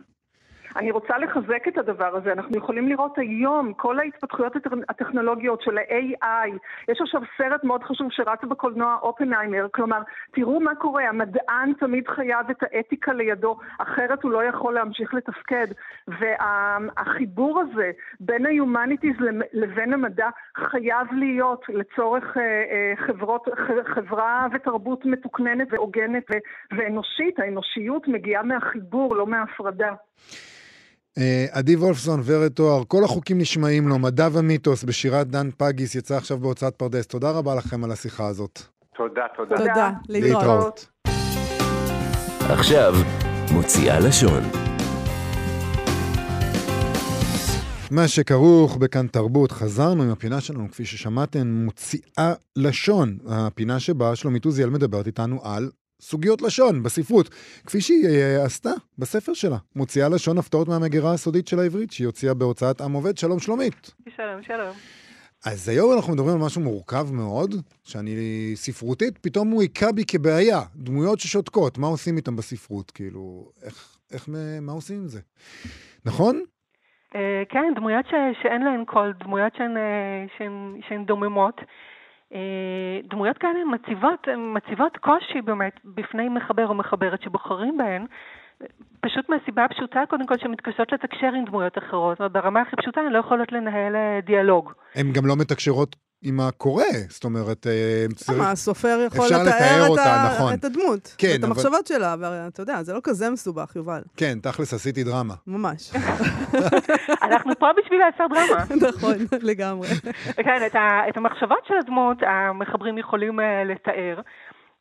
אני רוצה לחזק את הדבר הזה. אנחנו יכולים לראות היום כל ההתפתחויות הטכנולוגיות של ה-AI. יש עכשיו סרט מאוד חשוב שרץ בקולנוע אופנהיימר, כלומר, תראו מה קורה, המדען תמיד חייב את האתיקה לידו, אחרת הוא לא יכול להמשיך לתפקד. והחיבור הזה בין ה-humanities לבין המדע חייב להיות לצורך אה, אה, חברות, חברה ותרבות מתוקננת והוגנת ואנושית. האנושיות מגיעה מהחיבור, לא מההפרדה. אה, עדי וולפסון, ורד תואר, כל החוקים נשמעים לו, מדע ומיתוס בשירת דן פגיס יצא עכשיו בהוצאת פרדס. תודה רבה לכם על השיחה הזאת. תודה, תודה. תודה, להתראות. עכשיו, מוציאה לשון. מה שכרוך בכאן תרבות, חזרנו עם הפינה שלנו, כפי ששמעתם, מוציאה לשון. הפינה שבה שלומית עוזיאל מדברת איתנו על סוגיות לשון בספרות, כפי שהיא אה, עשתה בספר שלה. מוציאה לשון הפתעות מהמגירה הסודית של העברית, שהיא הוציאה בהוצאת עם עובד. שלום שלומית. שלום, שלום. אז היום אנחנו מדברים על משהו מורכב מאוד, שאני ספרותית, פתאום הוא היכה בי כבעיה. דמויות ששותקות, מה עושים איתן בספרות? כאילו, איך, איך, מה עושים עם זה? נכון? Uh, כן, דמויות ש, שאין להן קול, דמויות שהן, שהן, שהן דוממות. אה, דמויות כאלה מציבות, מציבות קושי באמת בפני מחבר או מחברת שבוחרים בהן, פשוט מהסיבה הפשוטה, קודם כל, שמתקשות לתקשר עם דמויות אחרות. ברמה הכי פשוטה הן לא יכולות לנהל אה, דיאלוג. הן גם לא מתקשרות עם הקורא, זאת אומרת, אה, צריך... מה, הסופר יכול לתאר, את, אותה, ה... נכון. את הדמות, כן, את המחשבות אבל... שלה, ואתה יודע, זה לא כזה מסובך, יובל. כן, תכלס עשיתי דרמה. ממש. אנחנו פה בשביל לעשות דרמה. נכון, לגמרי. כן, את, ה... את המחשבות של הדמות המחברים יכולים uh, לתאר.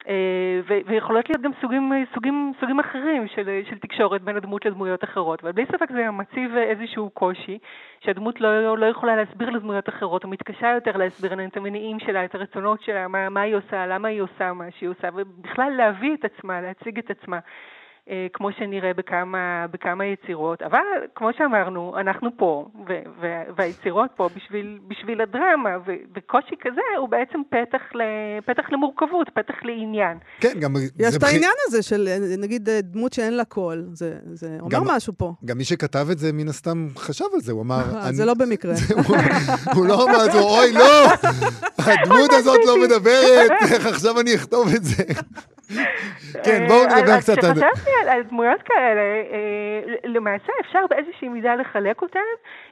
אה, ויכולות להיות גם סוגים, סוגים, סוגים אחרים של, של תקשורת בין הדמות לדמויות אחרות, אבל בלי ספק זה מציב איזשהו קושי שהדמות לא, לא יכולה להסביר לדמויות אחרות, או מתקשה יותר להסביר את המניעים שלה, את הרצונות שלה, מה, מה היא עושה, למה היא עושה מה שהיא עושה, ובכלל להביא את עצמה, להציג את עצמה. אה, כמו שנראה בכמה, בכמה יצירות, אבל כמו שאמרנו, אנחנו פה, ו- ו- והיצירות פה בשביל, בשביל הדרמה, ו- וקושי כזה הוא בעצם פתח, ל- פתח למורכבות, פתח לעניין. כן, גם... יש את העניין הזה של נגיד דמות שאין לה קול, זה, זה אומר גם, משהו פה. גם מי שכתב את זה מן הסתם חשב על זה, הוא אמר... אני... זה לא במקרה. זה, הוא, הוא לא אמר, זה, אוי לא, הדמות הזאת לא מדברת, איך עכשיו אני אכתוב את זה? כן, בואו נדבר קצת על... כשחשבתי על דמויות כאלה, אה, למעשה אפשר באיזושהי מידה לחלק אותן,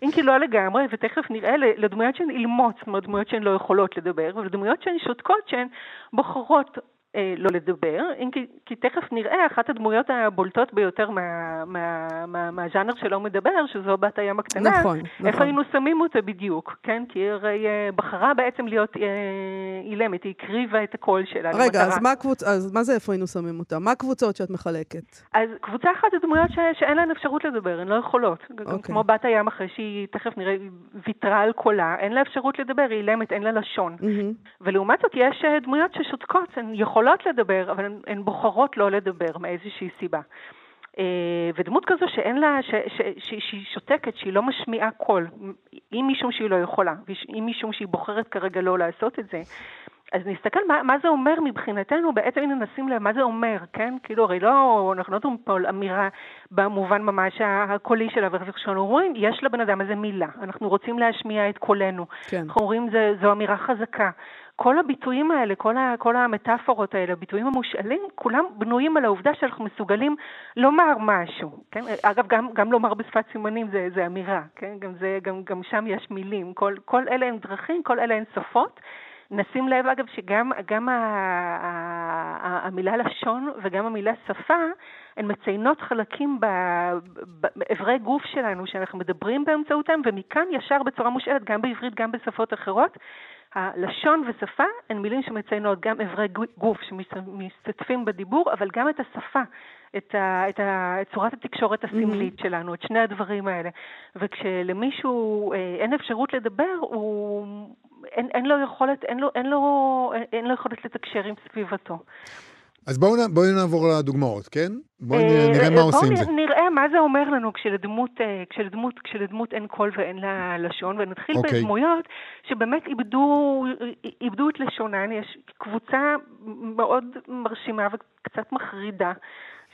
אם כי לא לגמרי, ותכף נראה לדמויות שהן אילמות, זאת אומרת דמויות שהן לא יכולות לדבר, ולדמויות שהן שותקות שהן בוחרות לא לדבר, אם כי, כי תכף נראה אחת הדמויות הבולטות ביותר מה, מה, מה, מהז'אנר שלא מדבר, שזו בת הים הקטנה. נכון, נכון. איפה היינו שמים אותה בדיוק, כן? כי היא הרי אה, בחרה בעצם להיות אה, אילמת, היא הקריבה את הקול שלה רגע, למטרה. אז מה, קבוצ... אז מה זה איפה היינו שמים אותה? מה הקבוצות שאת מחלקת? אז קבוצה אחת זה דמויות ש... שאין להן אפשרות לדבר, הן לא יכולות. אוקיי. כמו בת הים אחרי שהיא, תכף נראה, ויתרה על קולה, אין לה אפשרות לדבר, היא אילמת, אין לה לשון. Mm-hmm. ולעומת זאת יש דמויות ששותקות, הן יכולות... יכולות לדבר, אבל הן, הן בוחרות לא לדבר מאיזושהי סיבה. אה, ודמות כזו שאין לה, ש, ש, ש, שהיא שותקת, שהיא לא משמיעה קול, אם משום שהיא לא יכולה, אם משום שהיא בוחרת כרגע לא לעשות את זה, אז נסתכל מה, מה זה אומר מבחינתנו, בעצם הנה נשים לב מה זה אומר, כן? כאילו הרי לא, אנחנו לא מדברים פה אמירה במובן ממש הקולי שלה, וכשאנחנו רואים, יש לבן אדם איזה מילה, אנחנו רוצים להשמיע את קולנו, כן. אנחנו אומרים זו אמירה חזקה, כל הביטויים האלה, כל, ה, כל המטאפורות האלה, הביטויים המושאלים, כולם בנויים על העובדה שאנחנו מסוגלים לומר משהו. כן? אגב, גם, גם לומר בשפת סימנים זה, זה אמירה, כן? גם, זה, גם, גם שם יש מילים. כל, כל אלה הן דרכים, כל אלה הן שפות. נשים לב, אגב, שגם גם ה, ה, המילה לשון וגם המילה שפה, הן מציינות חלקים באיברי גוף שלנו שאנחנו מדברים באמצעותם, ומכאן ישר בצורה מושאלת, גם בעברית, גם בשפות אחרות, הלשון ושפה הן מילים שמציינות גם אברי גוף שמשתתפים בדיבור, אבל גם את השפה, את, ה, את, ה, את צורת התקשורת הסמלית mm-hmm. שלנו, את שני הדברים האלה. וכשלמישהו אה, אין אפשרות לדבר, הוא, אין, אין לו יכולת, אין לו, אין לו, אין לו יכולת לתקשר עם סביבתו. אז בואו בוא נעבור לדוגמאות, כן? בואו נראה מה עושים עם זה. בואו נראה מה זה אומר לנו כשלדמות, כשלדמות, כשלדמות אין קול ואין לה לשון, ונתחיל okay. אוקיי. בדמויות שבאמת איבדו, איבדו את לשונן. יש קבוצה מאוד מרשימה וקצת מחרידה.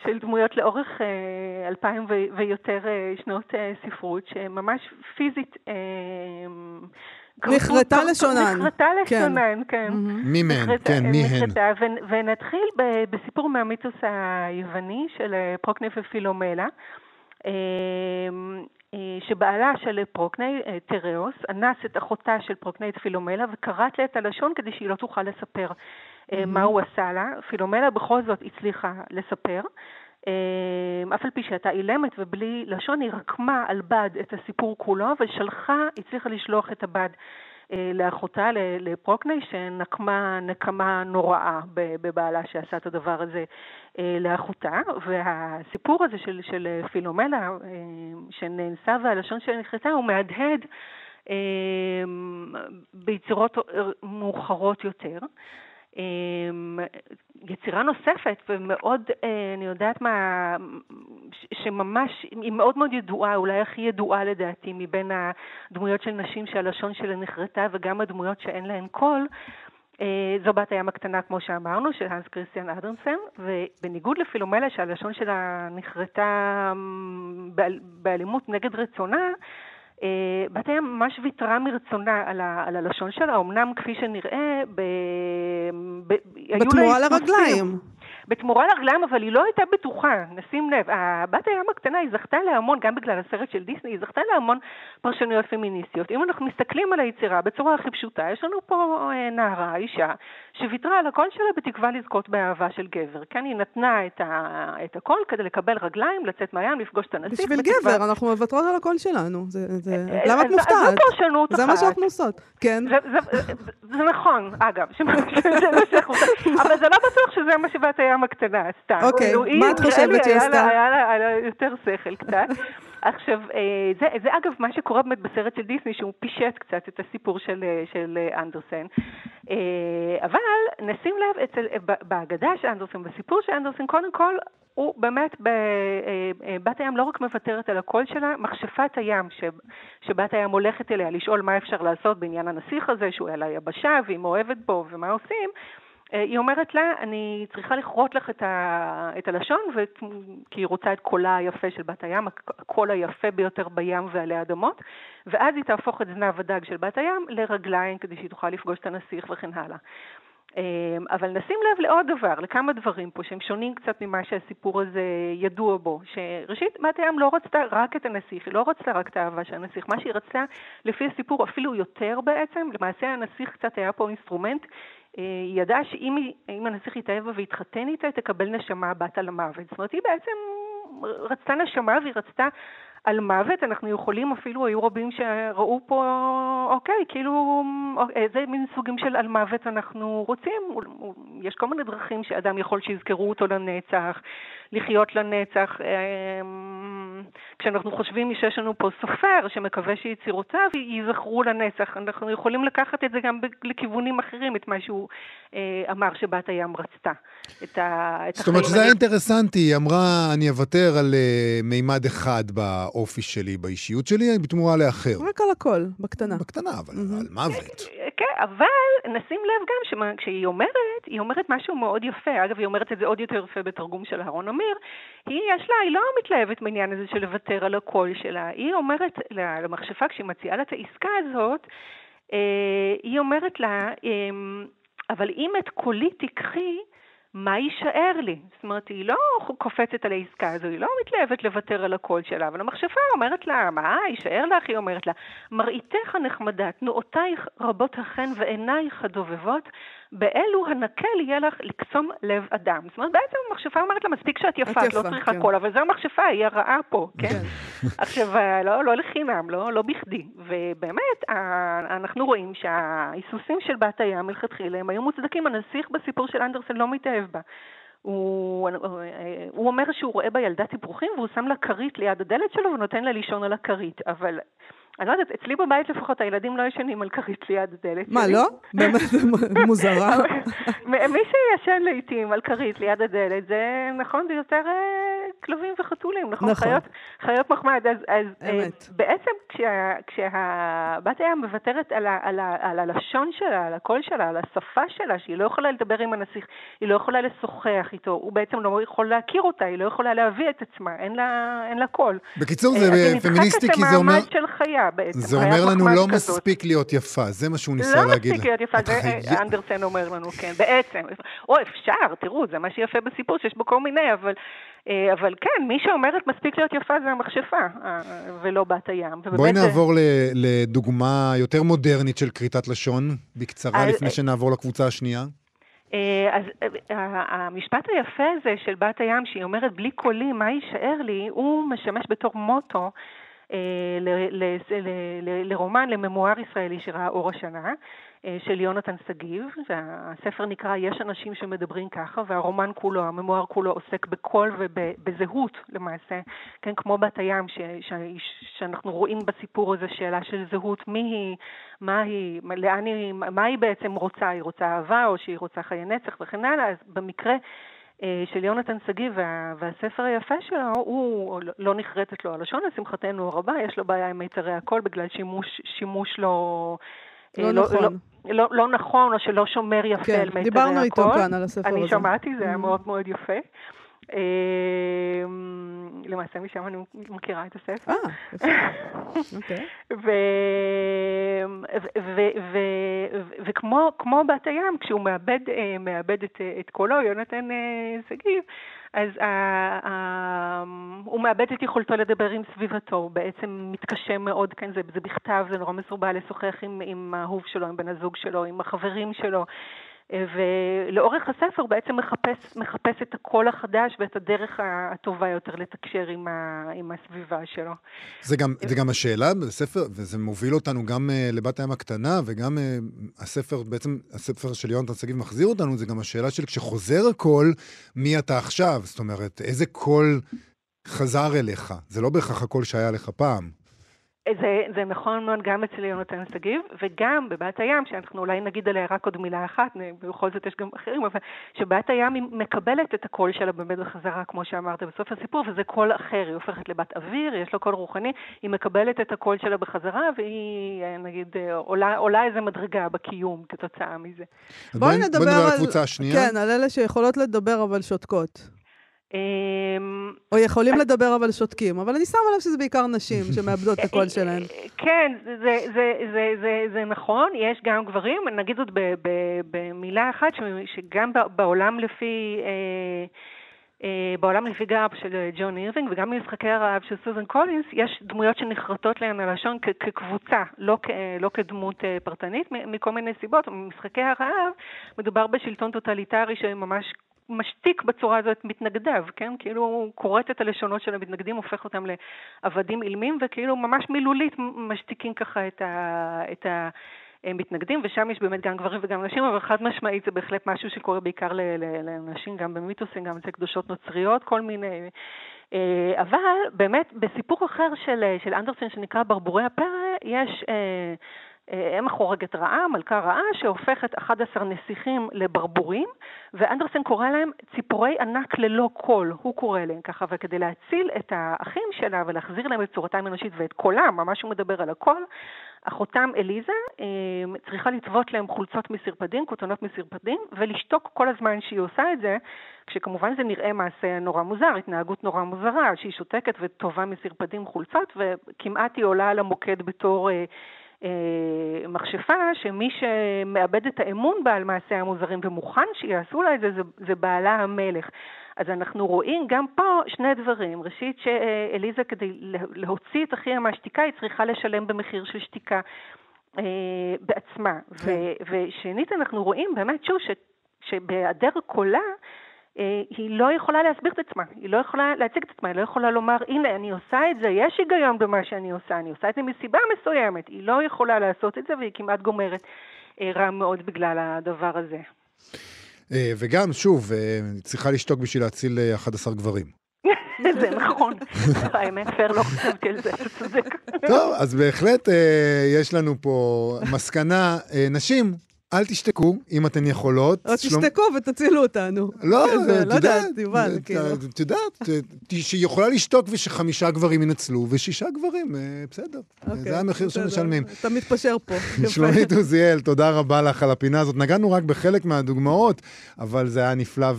של דמויות לאורך אה, אלפיים ויותר אה, שנות אה, ספרות, שממש פיזית... נחרטה לשונן. נחרטה לשונן, כן. מי מהן, כן, מי הן. ונתחיל בסיפור מהמיתוס היווני של אה, פרוקנה ופילומלה. אה, אה, שבעלה של פרוקני, תראוס, אנס את אחותה של פרוקני את פילומלה וקראת לה את הלשון כדי שהיא לא תוכל לספר מה הוא עשה לה. פילומלה בכל זאת הצליחה לספר. אמ, אף על פי שהייתה אילמת ובלי לשון, היא רקמה על בד את הסיפור כולו ושלחה, הצליחה לשלוח את הבד אה, לאחותה, לפרוקני, שנקמה נקמה נוראה בבעלה שעשה את הדבר הזה אה, לאחותה. והסיפור הזה של, של פילומלה, אה, שנאנסה והלשון שלה נחרטה, הוא מהדהד ביצירות מאוחרות יותר. אמ, יצירה נוספת ומאוד, אה, אני יודעת מה, שממש, היא מאוד מאוד ידועה, אולי הכי ידועה לדעתי מבין הדמויות של נשים שהלשון שלהן נחרטה וגם הדמויות שאין להן קול, אה, זו בת הים הקטנה, כמו שאמרנו, של האנס קריסטיאן אדרנסן, ובניגוד לפילומלה שהלשון שלה נחרטה אמ, באלימות נגד רצונה, בת הים ממש ויתרה מרצונה על, ה, על הלשון שלה, אמנם כפי שנראה, ב, ב, בתמורה לרגליים. בתמורה לרגליים, אבל היא לא הייתה בטוחה, נשים לב. בת הים הקטנה, היא זכתה להמון, גם בגלל הסרט של דיסני, היא זכתה להמון פרשנויות פמיניסטיות. אם אנחנו מסתכלים על היצירה בצורה הכי פשוטה, יש לנו פה אה, נערה, אישה, שוויתרה על הקול שלה בתקווה לזכות באהבה של גבר. כן, היא נתנה את, ה, את הקול כדי לקבל רגליים, לצאת מהים, לפגוש את הנסיך. בשביל בתקווה... גבר, אנחנו מוותרות על הקול שלנו. זה, זה... אה, למה את מופתעת? זו פרשנות אחת. זה מה שאנחנו עושות, כן. זה, זה, זה, זה נכון, אגב. אבל זה לא בטוח שזה מה שבת הים הקטנה עשתה. אוקיי, מה את חושבת שהיא עשתה? היה לה יותר שכל קצת. עכשיו, אה, זה, זה אגב מה שקורה באמת בסרט של דיסני, שהוא פישט קצת את הסיפור של, אה, של אנדרסן. אה, אבל נשים לב, אצל, בהגדה של אנדרסן, בסיפור של אנדרסן, קודם כל, הוא באמת, בת הים לא רק מוותרת על הקול שלה, מכשפת הים, ש, שבת הים הולכת אליה לשאול מה אפשר לעשות בעניין הנסיך הזה, שהוא על היבשה, והיא מאוהבת בו, ומה עושים. אה, היא אומרת לה, אני צריכה לכרות לך את, ה, את הלשון, ו... כי היא רוצה את קולה היפה של בת הים, הקול היפה ביותר בים ועלי אדמות, ואז היא תהפוך את זנב הדג של בת הים לרגליים כדי שהיא תוכל לפגוש את הנסיך וכן הלאה. אה, אבל נשים לב לעוד דבר, לכמה דברים פה שהם שונים קצת ממה שהסיפור הזה ידוע בו. שראשית, בת הים לא רצתה רק את הנסיך, היא לא רצתה רק את האהבה של הנסיך. מה שהיא רצתה, לפי הסיפור אפילו יותר בעצם, למעשה הנסיך קצת היה פה אינסטרומנט היא ידעה שאם הנסיך יתאהב בה ויתחתן איתה, היא תקבל נשמה בת אלמוות. זאת אומרת, היא בעצם רצתה נשמה והיא רצתה אלמוות, אנחנו יכולים, אפילו היו רבים שראו פה, אוקיי, כאילו, איזה מין סוגים של אלמוות אנחנו רוצים. יש כל מיני דרכים שאדם יכול שיזכרו אותו לנצח, לחיות לנצח. אמ, כשאנחנו חושבים שיש לנו פה סופר שמקווה שיצירותיו ייזכרו לנצח, אנחנו יכולים לקחת את זה גם לכיוונים אחרים, את מה שהוא אה, אמר שבת הים רצתה. את, ה, את זאת אומרת שזה היה אינטרסנטי, היא אמרה, אני אוותר על uh, מימד אחד באופי שלי, באישיות שלי, בתמורה לאחר. רק על הכל, בקטנה. בקטנה, אבל. על מוות. כן, אבל נשים לב גם שכשהיא אומרת, היא אומרת משהו מאוד יפה, אגב, היא אומרת את זה עוד יותר יפה בתרגום של אהרון אמיר, היא יש לה, היא לא מתלהבת מעניין הזה של לוותר על הקול שלה, היא אומרת למכשפה, כשהיא מציעה לה את העסקה הזאת, אה, היא אומרת לה, אמ, אבל אם את קולי תיקחי, מה יישאר לי? זאת אומרת, היא לא קופצת על העסקה הזו, היא לא מתלהבת לוותר על הקול שלה, אבל המכשפה אומרת לה, מה, יישאר לך? היא אומרת לה, מראיתך הנחמדה, תנועותייך רבות החן ועינייך הדובבות, באלו הנקל יהיה לך לקסום לב אדם. זאת אומרת, בעצם המכשפה אומרת לה, מספיק שאת יפה, את לא צריכה כן. קול, אבל זו המכשפה, היא הרעה פה, כן? כן. עכשיו, אה, לא, לא לחינם, לא, לא בכדי. ובאמת, אנחנו רואים שההיסוסים של בת הים מלכתחילה הם היו מוצדקים. הנסיך בסיפור של אנדרסן לא מתאהב בה. הוא, הוא אומר שהוא רואה בה ילדת תפוחים והוא שם לה כרית ליד הדלת שלו ונותן לה לישון על הכרית, אבל אני לא יודעת, אצלי בבית לפחות הילדים לא ישנים על כרית ליד הדלת. מה, לא? באמת מוזרה. מי שישן לעיתים על כרית ליד הדלת, זה נכון, זה יותר אה, כלבים וחתולים, נכון? נכון. חיות, חיות מחמד. אז, אז אה, בעצם כשה, כשהבת הים מוותרת על, ה, על, ה, על הלשון שלה, על הקול שלה, על השפה שלה, שהיא לא יכולה לדבר עם הנסיך, היא לא יכולה לשוחח איתו, הוא בעצם לא יכול להכיר אותה, היא לא יכולה להביא את עצמה, אין לה, אין לה קול. בקיצור, זה פמיניסטי, כי זה אומר... היא נדחקת למעמד של חיה בעצם. זה אומר לנו לא מספיק להיות יפה, זה מה שהוא ניסה לא להגיד. לא מספיק להיות יפה, זה אנדרסן אומר לנו, כן, בעצם. או אפשר, תראו, זה מה שיפה בסיפור, שיש בו כל מיני, אבל... אבל כן, מי שאומרת מספיק להיות יפה זה המכשפה, ולא בת הים. בואי נעבור זה... לדוגמה יותר מודרנית של כריתת לשון, בקצרה, אז... לפני שנעבור לקבוצה השנייה. אז המשפט היפה הזה של בת הים, שהיא אומרת בלי קולי, מה יישאר לי, הוא משמש בתור מוטו אה, לרומן, לממואר ישראלי שראה אור השנה, אה, של יונתן שגיב, והספר נקרא יש אנשים שמדברים ככה, והרומן כולו, הממואר כולו עוסק בקול ובזהות למעשה, כן, כמו בת הים, ש, ש, שאנחנו רואים בסיפור הזה שאלה של זהות, מי היא, מה היא, לאן היא, מה היא בעצם רוצה, היא רוצה אהבה או שהיא רוצה חיי נצח וכן הלאה, אז במקרה אה, של יונתן שגיב וה, והספר היפה שלו, הוא לא נחרטת לו הלשון, לשמחתנו הרבה, יש לו בעיה עם מיתרי הקול בגלל שימוש, שימוש לא... לא, לא נכון. לא, לא, לא נכון, או שלא שומר יפה כן, על מיתרי הקול. דיברנו איתו כאן על הספר אני הזה. אני שמעתי, זה היה mm-hmm. מאוד מאוד יפה. למעשה משם אני מכירה את הספר. אה, יפה. אוקיי. וכמו בת הים, כשהוא מאבד, מאבד את, את קולו, יונתן שגיב, אז הוא מאבד את יכולתו לדבר עם סביבתו, הוא בעצם מתקשה מאוד, כן, זה, זה בכתב, זה נורא מסורבל לשוחח עם, עם האהוב שלו, עם בן הזוג שלו, עם החברים שלו. ולאורך הספר בעצם מחפש, מחפש את הקול החדש ואת הדרך הטובה יותר לתקשר עם, ה, עם הסביבה שלו. זה גם, זה גם השאלה בספר, וזה מוביל אותנו גם uh, לבת הים הקטנה, וגם uh, הספר, בעצם הספר של יונתן שגיב מחזיר אותנו, זה גם השאלה של כשחוזר הקול, מי אתה עכשיו? זאת אומרת, איזה קול חזר אליך? זה לא בהכרח הקול שהיה לך פעם. זה, זה נכון מאוד גם אצל יונתן שגיב, וגם בבת הים, שאנחנו אולי נגיד עליה רק עוד מילה אחת, בכל זאת יש גם אחרים, אבל שבת הים היא מקבלת את הקול שלה באמת בחזרה, כמו שאמרת בסוף הסיפור, וזה קול אחר, היא הופכת לבת אוויר, יש לה קול רוחני, היא מקבלת את הקול שלה בחזרה, והיא נגיד עולה, עולה איזה מדרגה בקיום כתוצאה מזה. בואי נדבר, בוא נדבר על הקבוצה השנייה. כן, על אלה שיכולות לדבר אבל שותקות. אמ, או יכולים לדבר אבל שותקים, אבל אני שמה לב שזה בעיקר נשים שמאבדות את הקול שלהן. כן, זה נכון, יש גם גברים, נגיד זאת במילה אחת, שגם בעולם לפי... אה, אה, בעולם לפי גארפ של ג'ון אירווינג וגם במשחקי הרעב של סוזן קולינס, יש דמויות שנחרטות להן הלשון כקבוצה, לא, לא כדמות אה, פרטנית, מכל מיני סיבות. במשחקי הרעב מדובר בשלטון טוטליטרי שממש משתיק בצורה הזאת את מתנגדיו, כן? כאילו הוא כורת את הלשונות של המתנגדים, הופך אותם לעבדים אילמים, וכאילו ממש מילולית משתיקים ככה את, ה, את המתנגדים, ושם יש באמת גם גברים וגם נשים, אבל חד משמעית זה בהחלט משהו שקורה בעיקר לנשים, גם במיתוסים, גם אצל קדושות נוצריות, כל מיני... אה, אבל באמת, בסיפור אחר של, של אנדרסן שנקרא ברבורי הפרא, יש... אה, אם החורגת רעה, מלכה רעה, שהופכת 11 נסיכים לברבורים, ואנדרסן קורא להם ציפורי ענק ללא קול, הוא קורא להם ככה, וכדי להציל את האחים שלה ולהחזיר להם את צורתם האנושית ואת קולם, ממש הוא מדבר על הקול, אחותם אליזה אה, צריכה לטוות להם חולצות מסרפדים, כותונות מסרפדים, ולשתוק כל הזמן שהיא עושה את זה, כשכמובן זה נראה מעשה נורא מוזר, התנהגות נורא מוזרה, שהיא שותקת וטובה מסרפדים חולצות, וכמעט היא עולה על המוקד בתור... אה, מכשפה שמי שמאבד את האמון בה על מעשיה המוזרים ומוכן שיעשו לה את זה, זה, זה בעלה המלך. אז אנחנו רואים גם פה שני דברים. ראשית, שאליזה כדי להוציא את אחיה מהשתיקה, היא צריכה לשלם במחיר של שתיקה אה, בעצמה. כן. ושנית, אנחנו רואים באמת, שוב, שבהיעדר קולה, היא לא יכולה להסביר את עצמה, היא לא יכולה להציג את עצמה, היא לא יכולה לומר, הנה, אני עושה את זה, יש היגיון במה שאני עושה, אני עושה את זה מסיבה מסוימת. היא לא יכולה לעשות את זה והיא כמעט גומרת אה, רע מאוד בגלל הדבר הזה. אה, וגם, שוב, צריכה לשתוק בשביל להציל 11 גברים. זה נכון. האמת, פר לא חשבתי על זה, אתה צודק. טוב, אז בהחלט יש לנו פה מסקנה, נשים, אל תשתקו, אם אתן יכולות. או תשתקו ותצילו אותנו. לא, את יודעת, יובל, כאילו. את יודעת, שהיא יכולה לשתוק ושחמישה גברים ינצלו, ושישה גברים, בסדר. אוקיי, זה המחיר שמשלמים. אתה מתפשר פה. שלומית עוזיאל, תודה רבה לך על הפינה הזאת. נגענו רק בחלק מהדוגמאות, אבל זה היה נפלא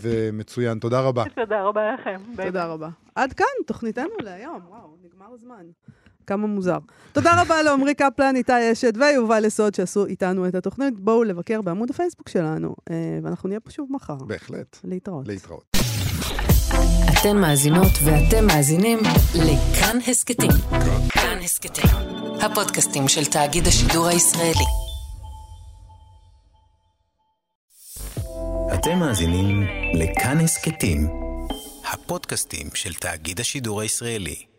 ומצוין. תודה רבה. תודה רבה לכם. תודה רבה. עד כאן, תוכניתנו להיום. וואו, נגמר הזמן. כמה מוזר. תודה רבה לעמרי קפלן, איתי אשת ויובל יסוד שעשו איתנו את התוכנית. בואו לבקר בעמוד הפייסבוק שלנו, ואנחנו נהיה פה שוב מחר. בהחלט. להתראות. להתראות. אתן מאזינות ואתם מאזינים לכאן הסכתים. כאן הסכתים, הפודקאסטים של תאגיד השידור הישראלי. אתם מאזינים לכאן הסכתים, הפודקאסטים של תאגיד השידור הישראלי.